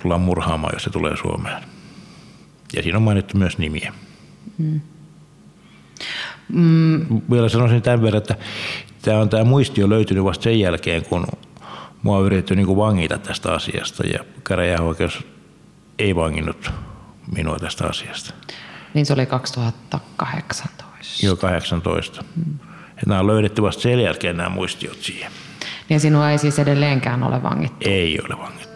tullaan murhaamaan, jos se tulee Suomeen. Ja siinä on mainittu myös nimiä. Mm. Mm. Vielä sanoisin tämän verran, että tämä on tämä muistio löytynyt vasta sen jälkeen, kun mua on yritetty niin vangita tästä asiasta ja käräjäoikeus ei vanginnut minua tästä asiasta. Niin se oli 2018. Joo, 18. Mm. Nämä on löydetty vasta sen jälkeen nämä muistiot siihen. Ja sinua ei siis edelleenkään ole vangittu? Ei ole vangittu.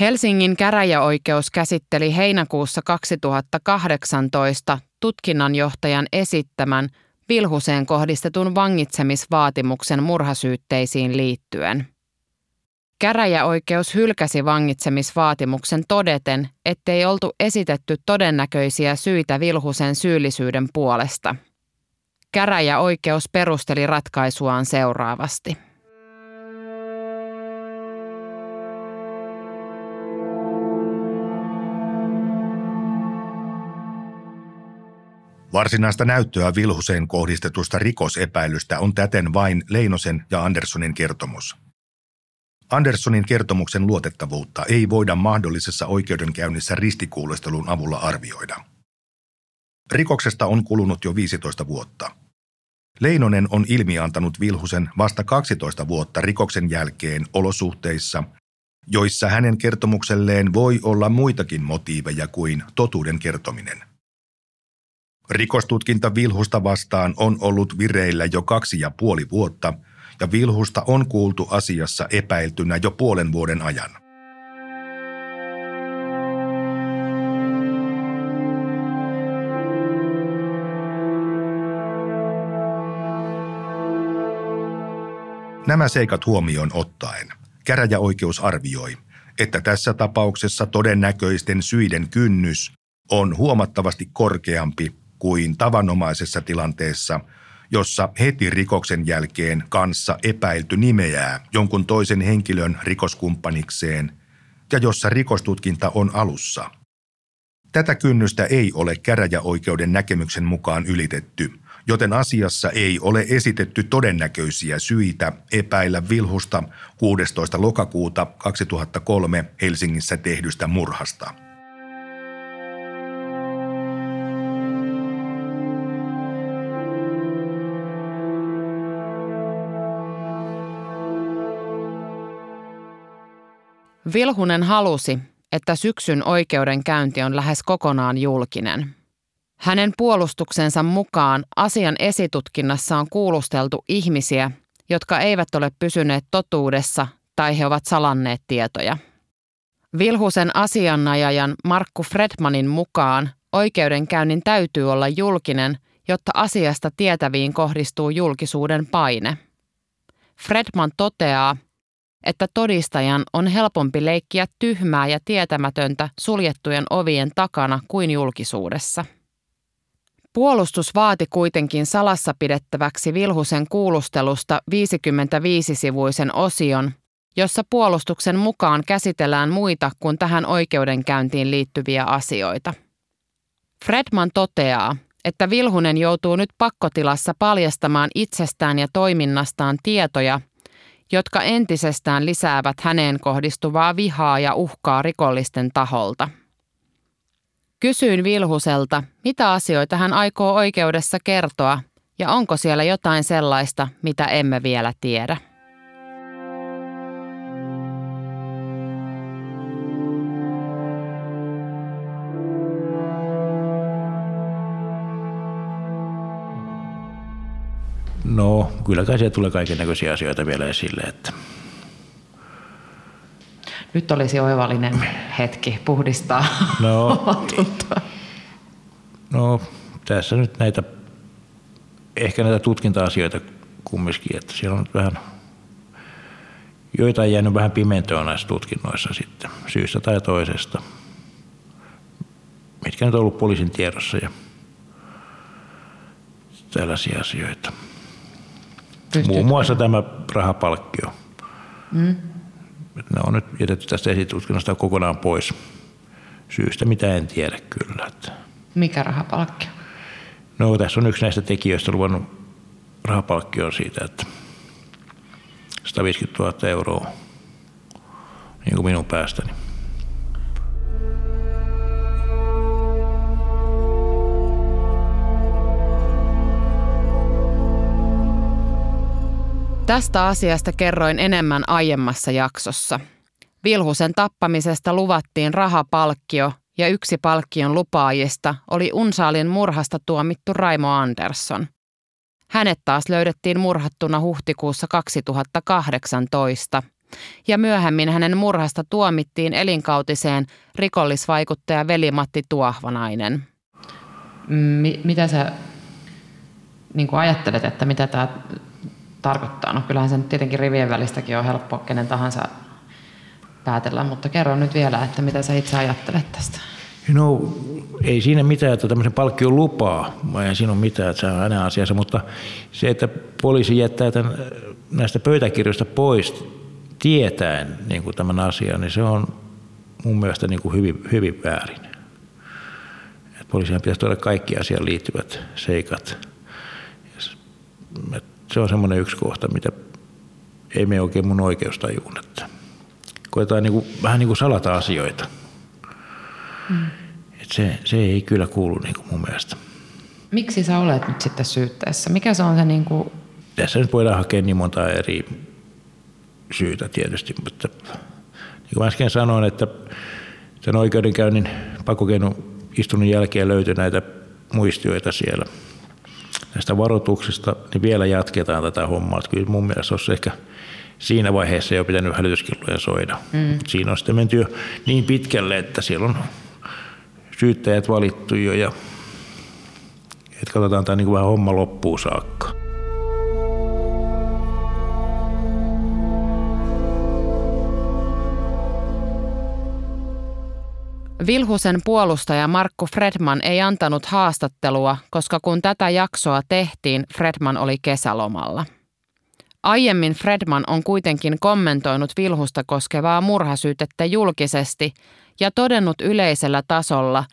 Helsingin käräjäoikeus käsitteli heinäkuussa 2018 tutkinnanjohtajan esittämän Vilhuseen kohdistetun vangitsemisvaatimuksen murhasyytteisiin liittyen – Käräjäoikeus hylkäsi vangitsemisvaatimuksen todeten, ettei oltu esitetty todennäköisiä syitä Vilhusen syyllisyyden puolesta. Käräjäoikeus perusteli ratkaisuaan seuraavasti. Varsinaista näyttöä Vilhuseen kohdistetusta rikosepäilystä on täten vain Leinosen ja Anderssonin kertomus. Anderssonin kertomuksen luotettavuutta ei voida mahdollisessa oikeudenkäynnissä ristikuulestelun avulla arvioida. Rikoksesta on kulunut jo 15 vuotta. Leinonen on ilmiantanut Vilhusen vasta 12 vuotta rikoksen jälkeen olosuhteissa, joissa hänen kertomukselleen voi olla muitakin motiiveja kuin totuuden kertominen. Rikostutkinta Vilhusta vastaan on ollut vireillä jo kaksi ja puoli vuotta – ja Vilhusta on kuultu asiassa epäiltynä jo puolen vuoden ajan. Nämä seikat huomioon ottaen käräjäoikeus arvioi, että tässä tapauksessa todennäköisten syiden kynnys on huomattavasti korkeampi kuin tavanomaisessa tilanteessa – jossa heti rikoksen jälkeen kanssa epäilty nimeää jonkun toisen henkilön rikoskumppanikseen ja jossa rikostutkinta on alussa. Tätä kynnystä ei ole käräjäoikeuden näkemyksen mukaan ylitetty, joten asiassa ei ole esitetty todennäköisiä syitä epäillä Vilhusta 16. lokakuuta 2003 Helsingissä tehdystä murhasta. Vilhunen halusi, että syksyn oikeudenkäynti on lähes kokonaan julkinen. Hänen puolustuksensa mukaan asian esitutkinnassa on kuulusteltu ihmisiä, jotka eivät ole pysyneet totuudessa tai he ovat salanneet tietoja. Vilhusen asianajajan Markku Fredmanin mukaan oikeudenkäynnin täytyy olla julkinen, jotta asiasta tietäviin kohdistuu julkisuuden paine. Fredman toteaa, että todistajan on helpompi leikkiä tyhmää ja tietämätöntä suljettujen ovien takana kuin julkisuudessa. Puolustus vaati kuitenkin salassa pidettäväksi Vilhusen kuulustelusta 55-sivuisen osion, jossa puolustuksen mukaan käsitellään muita kuin tähän oikeudenkäyntiin liittyviä asioita. Fredman toteaa, että Vilhunen joutuu nyt pakkotilassa paljastamaan itsestään ja toiminnastaan tietoja, jotka entisestään lisäävät häneen kohdistuvaa vihaa ja uhkaa rikollisten taholta. Kysyin Vilhuselta, mitä asioita hän aikoo oikeudessa kertoa ja onko siellä jotain sellaista, mitä emme vielä tiedä. No, kyllä kai siellä tulee kaiken näköisiä asioita vielä esille. Että. Nyt olisi oivallinen hetki puhdistaa no, No, tässä nyt näitä, ehkä näitä tutkinta-asioita kumminkin, että siellä on nyt vähän, joitain jäänyt vähän pimentoon näissä tutkinnoissa sitten, syystä tai toisesta. Mitkä nyt on ollut poliisin tiedossa ja tällaisia asioita. Pystytkö? Muun muassa tämä rahapalkkio. Mm. Ne on nyt jätetty tästä esitutkinnasta kokonaan pois syystä, mitä en tiedä kyllä. Että. Mikä rahapalkkio? No tässä on yksi näistä tekijöistä luvannut rahapalkkio siitä, että 150 000 euroa niin kuin minun päästäni. Tästä asiasta kerroin enemmän aiemmassa jaksossa. Vilhusen tappamisesta luvattiin rahapalkkio ja yksi palkkion lupaajista oli Unsaalin murhasta tuomittu Raimo Andersson. Hänet taas löydettiin murhattuna huhtikuussa 2018 ja myöhemmin hänen murhasta tuomittiin elinkautiseen rikollisvaikuttaja veli-Matti Tuahvanainen. M- mitä sä niin ajattelet, että mitä tämä tarkoittaa. No kyllähän se nyt tietenkin rivien välistäkin on helppo kenen tahansa päätellä, mutta kerro nyt vielä, että mitä sä itse ajattelet tästä. No ei siinä mitään, että tämmöisen palkkion lupaa, ei siinä ole mitään, että se on aina asiassa, mutta se, että poliisi jättää tämän, näistä pöytäkirjoista pois tietäen niin kuin tämän asian, niin se on mun mielestä niin kuin hyvin, hyvin väärin. poliisihan pitäisi tuoda kaikki asiaan liittyvät seikat. Et se on semmoinen yksi kohta, mitä ei me oikein mun oikeustajuun. Että koetaan niin kuin, vähän niin kuin salata asioita. Mm. Et se, se ei kyllä kuulu niin kuin mun mielestä. Miksi sä olet nyt sitten syytteessä? Mikä se on se niin kuin... Tässä nyt voidaan hakea niin monta eri syytä tietysti, mutta niin kuin äsken sanoin, että tämän oikeudenkäynnin pakokeinun istunnon jälkeen löytyi näitä muistioita siellä – näistä varoituksista, niin vielä jatketaan tätä hommaa. Että kyllä mun mielestä olisi ehkä siinä vaiheessa jo pitänyt hälytyskilloja soida. Mm. Siinä on sitten menty jo niin pitkälle, että siellä on syyttäjät valittu jo ja että katsotaan tämä niin vähän homma loppuun saakka. Vilhusen puolustaja Markku Fredman ei antanut haastattelua, koska kun tätä jaksoa tehtiin, Fredman oli kesälomalla. Aiemmin Fredman on kuitenkin kommentoinut Vilhusta koskevaa murhasyytettä julkisesti ja todennut yleisellä tasolla,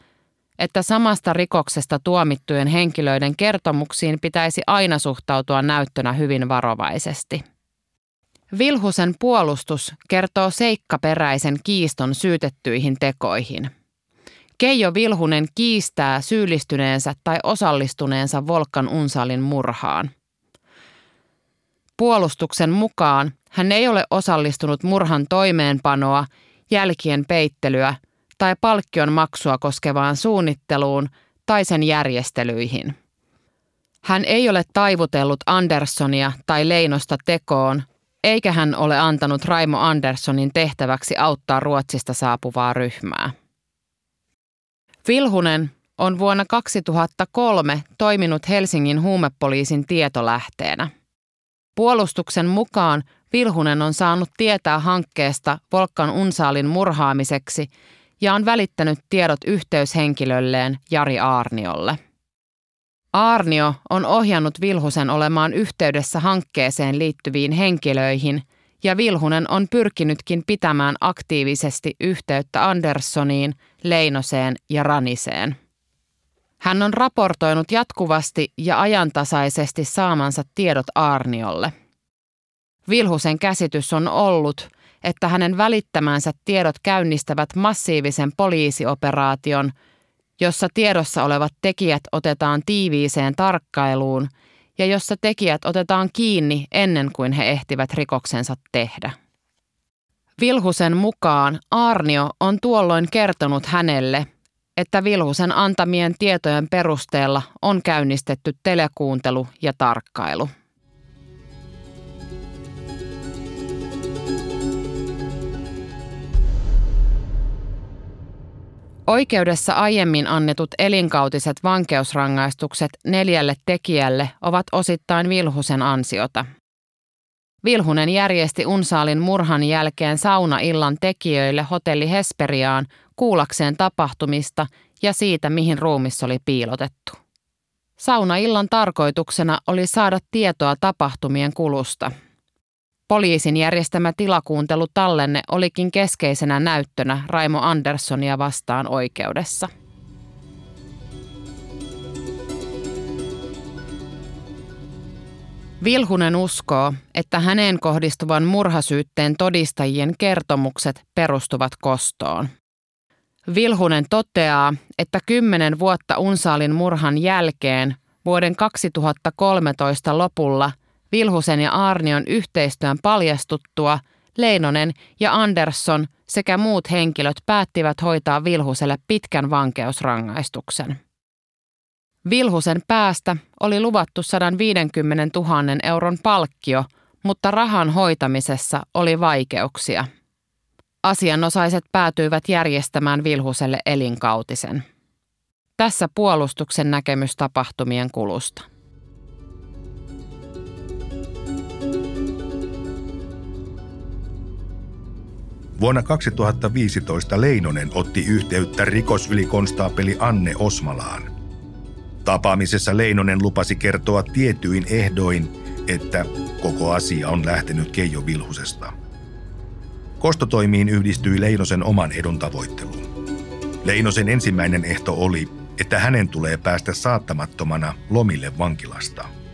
että samasta rikoksesta tuomittujen henkilöiden kertomuksiin pitäisi aina suhtautua näyttönä hyvin varovaisesti. Vilhusen puolustus kertoo seikkaperäisen kiiston syytettyihin tekoihin. Keijo Vilhunen kiistää syyllistyneensä tai osallistuneensa Volkan Unsalin murhaan. Puolustuksen mukaan hän ei ole osallistunut murhan toimeenpanoa, jälkien peittelyä tai palkkion maksua koskevaan suunnitteluun tai sen järjestelyihin. Hän ei ole taivutellut Anderssonia tai Leinosta tekoon, eikä hän ole antanut Raimo Anderssonin tehtäväksi auttaa Ruotsista saapuvaa ryhmää. Vilhunen on vuonna 2003 toiminut Helsingin huumepoliisin tietolähteenä. Puolustuksen mukaan Vilhunen on saanut tietää hankkeesta Volkan Unsaalin murhaamiseksi ja on välittänyt tiedot yhteyshenkilölleen Jari Aarniolle. Aarnio on ohjannut Vilhusen olemaan yhteydessä hankkeeseen liittyviin henkilöihin ja Vilhunen on pyrkinytkin pitämään aktiivisesti yhteyttä Anderssoniin, Leinoseen ja Raniseen. Hän on raportoinut jatkuvasti ja ajantasaisesti saamansa tiedot Aarniolle. Vilhusen käsitys on ollut, että hänen välittämänsä tiedot käynnistävät massiivisen poliisioperaation, jossa tiedossa olevat tekijät otetaan tiiviiseen tarkkailuun ja jossa tekijät otetaan kiinni ennen kuin he ehtivät rikoksensa tehdä. Vilhusen mukaan Arnio on tuolloin kertonut hänelle, että Vilhusen antamien tietojen perusteella on käynnistetty telekuuntelu ja tarkkailu. Oikeudessa aiemmin annetut elinkautiset vankeusrangaistukset neljälle tekijälle ovat osittain Vilhusen ansiota. Vilhunen järjesti Unsaalin murhan jälkeen saunaillan tekijöille hotelli Hesperiaan kuulakseen tapahtumista ja siitä, mihin ruumis oli piilotettu. Saunaillan tarkoituksena oli saada tietoa tapahtumien kulusta – Poliisin järjestämä tilakuuntelu tallenne olikin keskeisenä näyttönä Raimo Anderssonia vastaan oikeudessa. Vilhunen uskoo, että häneen kohdistuvan murhasyytteen todistajien kertomukset perustuvat kostoon. Vilhunen toteaa, että kymmenen vuotta Unsaalin murhan jälkeen vuoden 2013 lopulla – Vilhusen ja Arnion yhteistyön paljastuttua Leinonen ja Andersson sekä muut henkilöt päättivät hoitaa Vilhuselle pitkän vankeusrangaistuksen. Vilhusen päästä oli luvattu 150 000 euron palkkio, mutta rahan hoitamisessa oli vaikeuksia. Asianosaiset päätyivät järjestämään Vilhuselle elinkautisen. Tässä puolustuksen näkemys tapahtumien kulusta. Vuonna 2015 Leinonen otti yhteyttä rikosylikonstaapeli Anne Osmalaan. Tapaamisessa Leinonen lupasi kertoa tietyin ehdoin, että koko asia on lähtenyt Keijo Vilhusesta. Kostotoimiin yhdistyi Leinosen oman edun tavoitteluun. Leinosen ensimmäinen ehto oli, että hänen tulee päästä saattamattomana lomille vankilasta –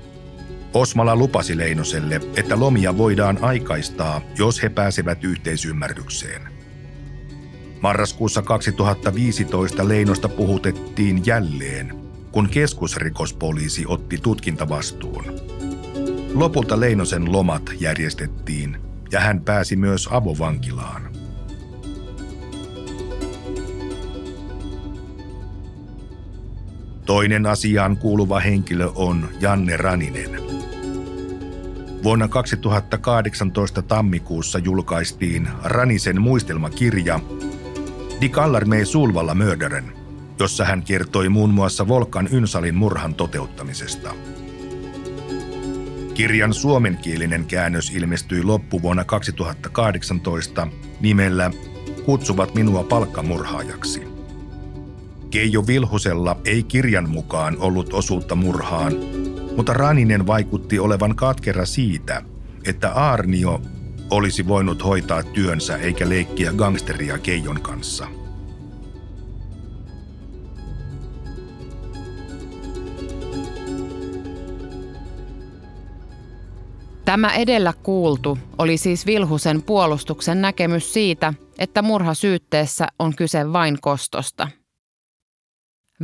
Osmala lupasi Leinoselle, että lomia voidaan aikaistaa, jos he pääsevät yhteisymmärrykseen. Marraskuussa 2015 Leinosta puhutettiin jälleen, kun keskusrikospoliisi otti tutkintavastuun. Lopulta Leinosen lomat järjestettiin ja hän pääsi myös avovankilaan. Toinen asiaan kuuluva henkilö on Janne Raninen – Vuonna 2018 tammikuussa julkaistiin Ranisen muistelmakirja Die Kallarmee Sulvalla Mörderen, jossa hän kertoi muun muassa Volkan Ynsalin murhan toteuttamisesta. Kirjan suomenkielinen käännös ilmestyi loppuvuonna 2018 nimellä Kutsuvat minua palkkamurhaajaksi. Keijo Vilhusella ei kirjan mukaan ollut osuutta murhaan, mutta Raninen vaikutti olevan katkera siitä, että Arnio olisi voinut hoitaa työnsä eikä leikkiä gangsteria Keijon kanssa. Tämä edellä kuultu oli siis Vilhusen puolustuksen näkemys siitä, että murhasyytteessä on kyse vain kostosta.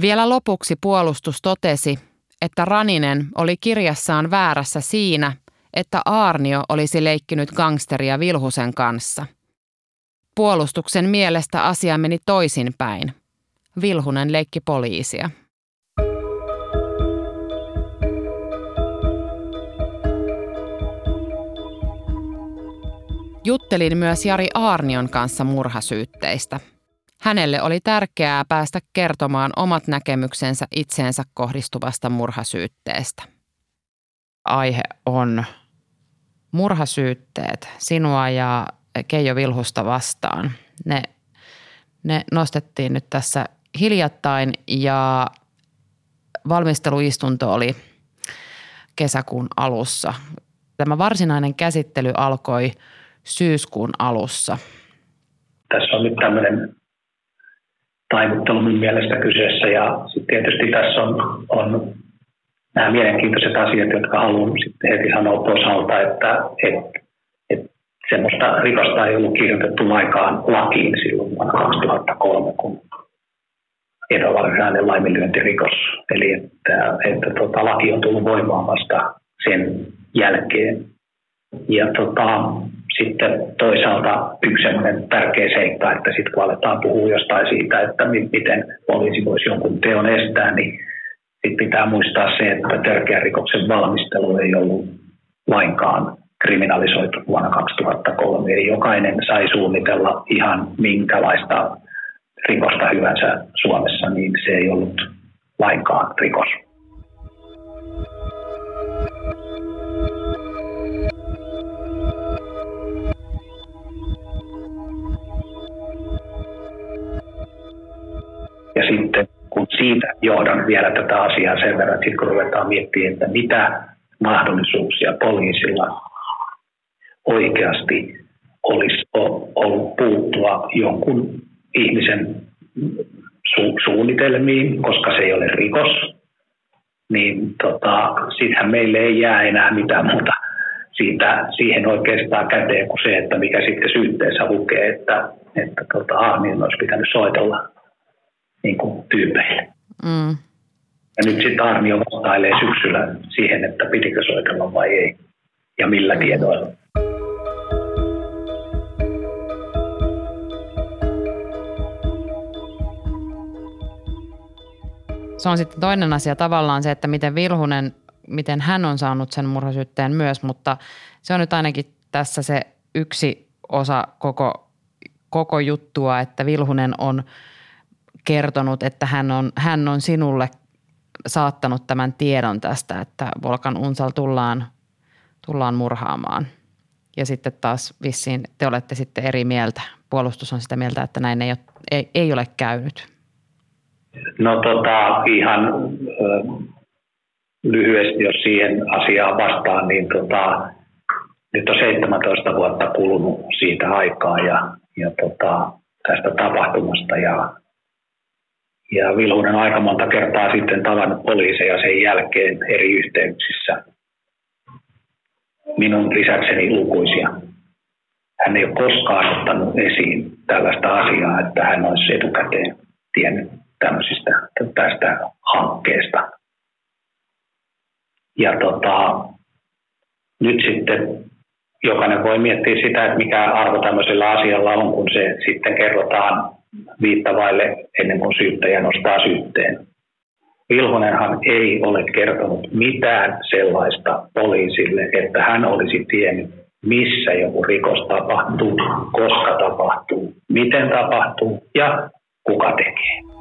Vielä lopuksi puolustus totesi, että Raninen oli kirjassaan väärässä siinä, että Aarnio olisi leikkinyt gangsteria Vilhusen kanssa. Puolustuksen mielestä asia meni toisinpäin. Vilhunen leikki poliisia. Juttelin myös Jari Aarnion kanssa murhasyytteistä. Hänelle oli tärkeää päästä kertomaan omat näkemyksensä itseensä kohdistuvasta murhasyytteestä. Aihe on murhasyytteet sinua ja Keijo Vilhusta vastaan. Ne, ne nostettiin nyt tässä hiljattain ja valmisteluistunto oli kesäkuun alussa. Tämä varsinainen käsittely alkoi syyskuun alussa. Tässä on nyt tämmöinen taivuttelu minun mielestä kyseessä ja sitten tietysti tässä on, on nämä mielenkiintoiset asiat, jotka haluan sitten heti sanoa toisaalta, että, että, että semmoista rikosta ei ollut kirjoitettu laikaan lakiin silloin vuonna 2003, kun epävarsinainen laiminlyöntirikos. Eli että, että tota, laki on tullut voimaan vasta sen jälkeen. Ja tota, sitten toisaalta yksi tärkeä seikka, että sitten kun aletaan puhua jostain siitä, että miten poliisi voisi jonkun teon estää, niin sitten pitää muistaa se, että törkeän rikoksen valmistelu ei ollut lainkaan kriminalisoitu vuonna 2003. Eli jokainen sai suunnitella ihan minkälaista rikosta hyvänsä Suomessa, niin se ei ollut lainkaan rikos. Ja sitten kun siitä johdan vielä tätä asiaa sen verran, että kun ruvetaan miettimään, että mitä mahdollisuuksia poliisilla oikeasti olisi ollut puuttua jonkun ihmisen su- suunnitelmiin, koska se ei ole rikos, niin tota, sittenhän meille ei jää enää mitään muuta siitä, siihen oikeastaan käteen kuin se, että mikä sitten syytteessä lukee, että, että tota, ah, niin olisi pitänyt soitella niin kuin tyypeille. Mm. Ja nyt sitten Armio vastailee syksyllä siihen, että pitikö soitella vai ei ja millä mm. tiedoilla. Se on sitten toinen asia tavallaan se, että miten Vilhunen, miten hän on saanut sen murhasyytteen myös, mutta se on nyt ainakin tässä se yksi osa koko, koko juttua, että Vilhunen on – kertonut, että hän on, hän on sinulle saattanut tämän tiedon tästä, että Volkan Unsal tullaan, tullaan murhaamaan. Ja sitten taas vissiin te olette sitten eri mieltä. Puolustus on sitä mieltä, että näin ei ole, ei, ei ole käynyt. No tota, ihan lyhyesti, jos siihen asiaan vastaan, niin tota, nyt on 17 vuotta kulunut siitä aikaa ja, ja tota, tästä tapahtumasta ja ja Vilhunen aika monta kertaa sitten tavannut poliiseja sen jälkeen eri yhteyksissä. Minun lisäkseni lukuisia. Hän ei ole koskaan ottanut esiin tällaista asiaa, että hän olisi etukäteen tiennyt tämmöisistä, tästä hankkeesta. Ja tota, nyt sitten jokainen voi miettiä sitä, että mikä arvo tämmöisellä asialla on, kun se sitten kerrotaan viittavaille ennen kuin syyttäjä nostaa syytteen. Vilhonenhan ei ole kertonut mitään sellaista poliisille, että hän olisi tiennyt, missä joku rikos tapahtuu, koska tapahtuu, miten tapahtuu ja kuka tekee.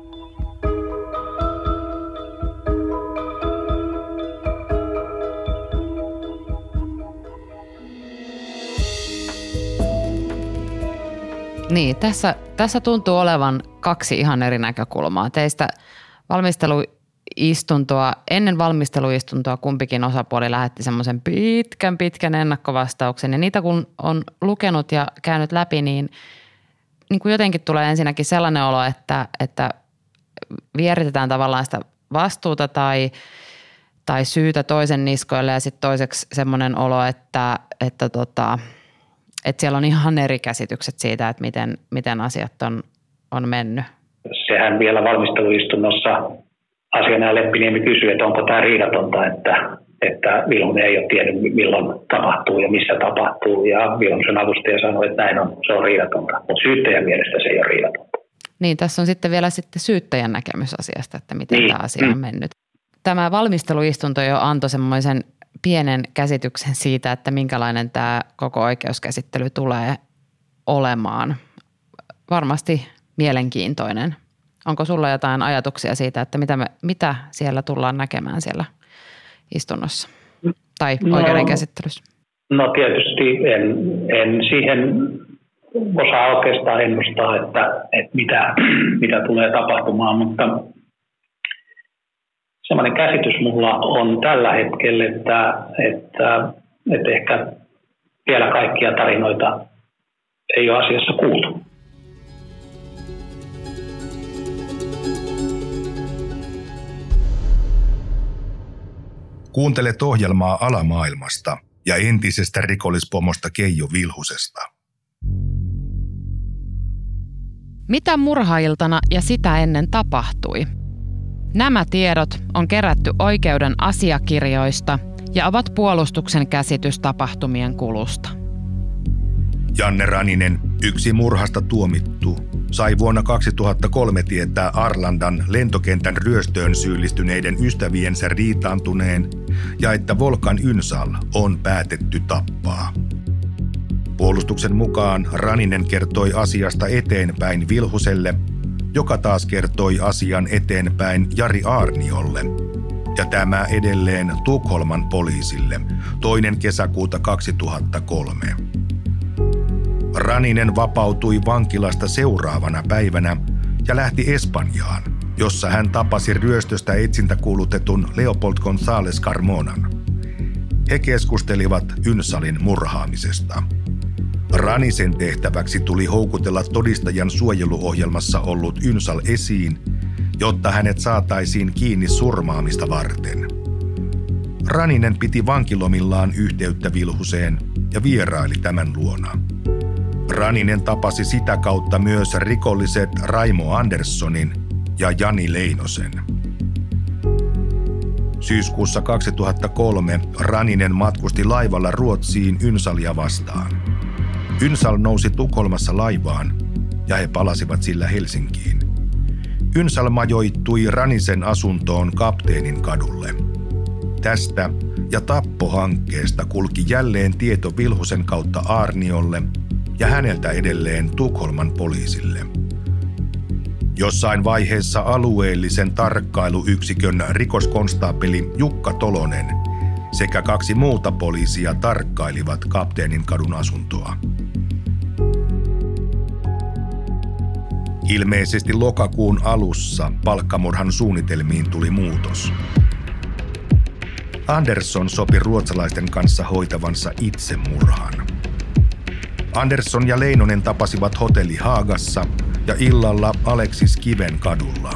Niin, tässä, tässä tuntuu olevan kaksi ihan eri näkökulmaa. Teistä valmisteluistuntoa, ennen valmisteluistuntoa kumpikin osapuoli lähetti semmoisen pitkän pitkän ennakkovastauksen. Ja niitä kun on lukenut ja käynyt läpi, niin, niin kuin jotenkin tulee ensinnäkin sellainen olo, että, että vieritetään tavallaan sitä vastuuta tai, tai syytä toisen niskoille ja sitten toiseksi semmoinen olo, että, että, tota, että siellä on ihan eri käsitykset siitä, että miten, miten asiat on, on mennyt. Sehän vielä valmisteluistunnossa asianajaja Leppiniemi kysyi, että onko tämä riidatonta, että, että Vilhunen ei ole tiennyt milloin tapahtuu ja missä tapahtuu. Ja Vilhusen avustaja sanoi, että näin on, se on riidatonta, mutta syyttäjän mielestä se ei ole riidatonta. Niin, tässä on sitten vielä sitten syyttäjän näkemys asiasta, että miten niin. tämä asia on mm. mennyt. Tämä valmisteluistunto jo antoi semmoisen pienen käsityksen siitä, että minkälainen tämä koko oikeuskäsittely tulee olemaan. Varmasti mielenkiintoinen. Onko sulla jotain ajatuksia siitä, että mitä, me, mitä siellä tullaan näkemään siellä istunnossa tai no, oikeudenkäsittelyssä? No tietysti en, en siihen osaa oikeastaan ennustaa, että, että mitä, mitä tulee tapahtumaan, mutta sellainen käsitys mulla on tällä hetkellä, että, että, että ehkä vielä kaikkia tarinoita ei ole asiassa kuultu. Kuuntelet ohjelmaa alamaailmasta ja entisestä rikollispomosta Keijo Vilhusesta. Mitä murhailtana ja sitä ennen tapahtui? Nämä tiedot on kerätty oikeuden asiakirjoista ja ovat puolustuksen käsitys tapahtumien kulusta. Janne Raninen, yksi murhasta tuomittu, sai vuonna 2003 tietää Arlandan lentokentän ryöstöön syyllistyneiden ystäviensä riitaantuneen ja että Volkan Ynsal on päätetty tappaa. Puolustuksen mukaan Raninen kertoi asiasta eteenpäin Vilhuselle, joka taas kertoi asian eteenpäin Jari Arniolle. Ja tämä edelleen Tukholman poliisille toinen kesäkuuta 2003. Raninen vapautui vankilasta seuraavana päivänä ja lähti Espanjaan, jossa hän tapasi ryöstöstä etsintäkuulutetun Leopold González Carmonan. He keskustelivat Ynsalin murhaamisesta. Ranisen tehtäväksi tuli houkutella todistajan suojeluohjelmassa ollut Ynsal esiin, jotta hänet saataisiin kiinni surmaamista varten. Raninen piti vankilomillaan yhteyttä Vilhuseen ja vieraili tämän luona. Raninen tapasi sitä kautta myös rikolliset Raimo Anderssonin ja Jani Leinosen. Syyskuussa 2003 Raninen matkusti laivalla Ruotsiin Ynsalia vastaan. Ynsal nousi Tukholmassa laivaan ja he palasivat sillä Helsinkiin. Ynsal majoittui Ranisen asuntoon kapteenin kadulle. Tästä ja tappohankkeesta kulki jälleen tieto Vilhusen kautta Arniolle – ja häneltä edelleen Tukholman poliisille. Jossain vaiheessa alueellisen tarkkailuyksikön rikoskonstaapeli Jukka Tolonen sekä kaksi muuta poliisia tarkkailivat kapteenin kadun asuntoa. Ilmeisesti lokakuun alussa palkkamurhan suunnitelmiin tuli muutos. Andersson sopi ruotsalaisten kanssa hoitavansa itsemurhan. Andersson ja Leinonen tapasivat hotelli Haagassa ja illalla Aleksis Kiven kadulla.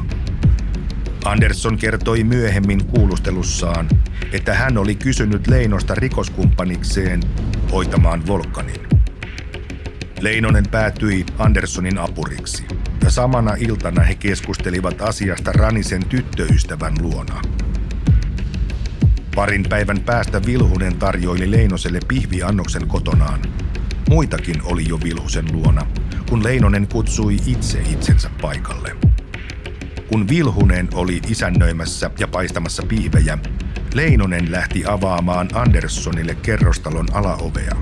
Andersson kertoi myöhemmin kuulustelussaan, että hän oli kysynyt Leinosta rikoskumppanikseen hoitamaan Volkanin. Leinonen päätyi Anderssonin apuriksi ja samana iltana he keskustelivat asiasta Ranisen tyttöystävän luona. Parin päivän päästä Vilhunen tarjoili Leinoselle pihviannoksen kotonaan Muitakin oli jo Vilhusen luona, kun Leinonen kutsui itse itsensä paikalle. Kun Vilhunen oli isännöimässä ja paistamassa piivejä, Leinonen lähti avaamaan Anderssonille kerrostalon alaovea.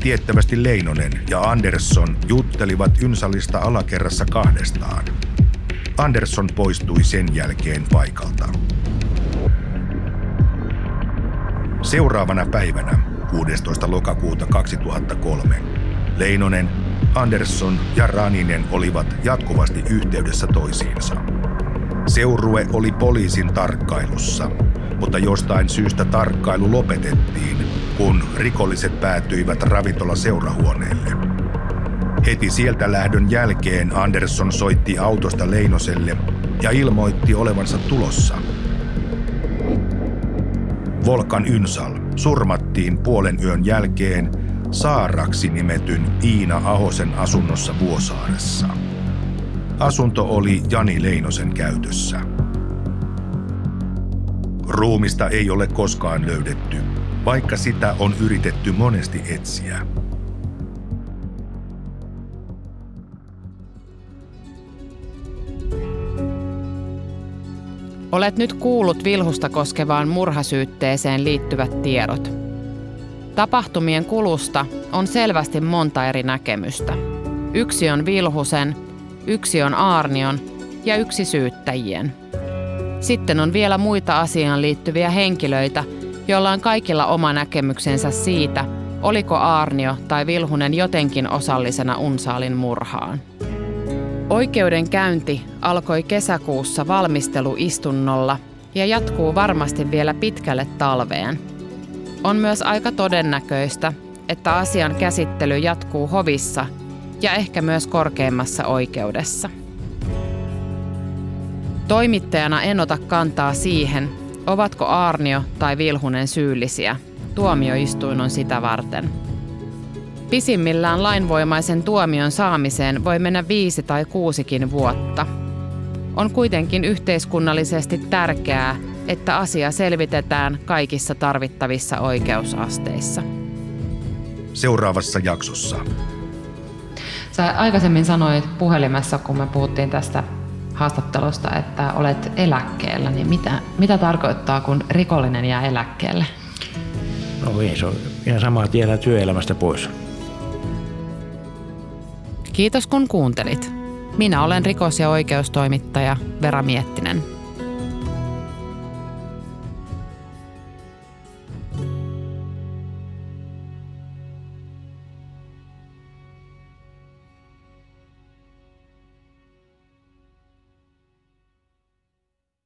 Tiettävästi Leinonen ja Andersson juttelivat Ynsalista alakerrassa kahdestaan. Andersson poistui sen jälkeen paikalta. Seuraavana päivänä 16. lokakuuta 2003. Leinonen, Andersson ja Raninen olivat jatkuvasti yhteydessä toisiinsa. Seurue oli poliisin tarkkailussa, mutta jostain syystä tarkkailu lopetettiin, kun rikolliset päätyivät ravintola seurahuoneelle. Heti sieltä lähdön jälkeen Andersson soitti autosta Leinoselle ja ilmoitti olevansa tulossa – Volkan Ynsal surmattiin puolen yön jälkeen Saaraksi nimetyn Iina Ahosen asunnossa Vuosaaressa. Asunto oli Jani Leinosen käytössä. Ruumista ei ole koskaan löydetty, vaikka sitä on yritetty monesti etsiä. Olet nyt kuullut Vilhusta koskevaan murhasyytteeseen liittyvät tiedot. Tapahtumien kulusta on selvästi monta eri näkemystä. Yksi on Vilhusen, yksi on Aarnion ja yksi syyttäjien. Sitten on vielä muita asiaan liittyviä henkilöitä, joilla on kaikilla oma näkemyksensä siitä, oliko Aarnio tai Vilhunen jotenkin osallisena Unsaalin murhaan. Oikeudenkäynti alkoi kesäkuussa valmisteluistunnolla ja jatkuu varmasti vielä pitkälle talveen. On myös aika todennäköistä, että asian käsittely jatkuu hovissa ja ehkä myös korkeimmassa oikeudessa. Toimittajana en ota kantaa siihen, ovatko Arnio tai Vilhunen syyllisiä. Tuomioistuin on sitä varten. Pisimmillään lainvoimaisen tuomion saamiseen voi mennä viisi tai kuusikin vuotta. On kuitenkin yhteiskunnallisesti tärkeää, että asia selvitetään kaikissa tarvittavissa oikeusasteissa. Seuraavassa jaksossa. Sä aikaisemmin sanoit puhelimessa, kun me puhuttiin tästä haastattelusta, että olet eläkkeellä, niin mitä, mitä tarkoittaa, kun rikollinen jää eläkkeelle? No ei, se on ihan sama, että työelämästä pois. Kiitos kun kuuntelit. Minä olen rikos- ja oikeustoimittaja Vera Miettinen.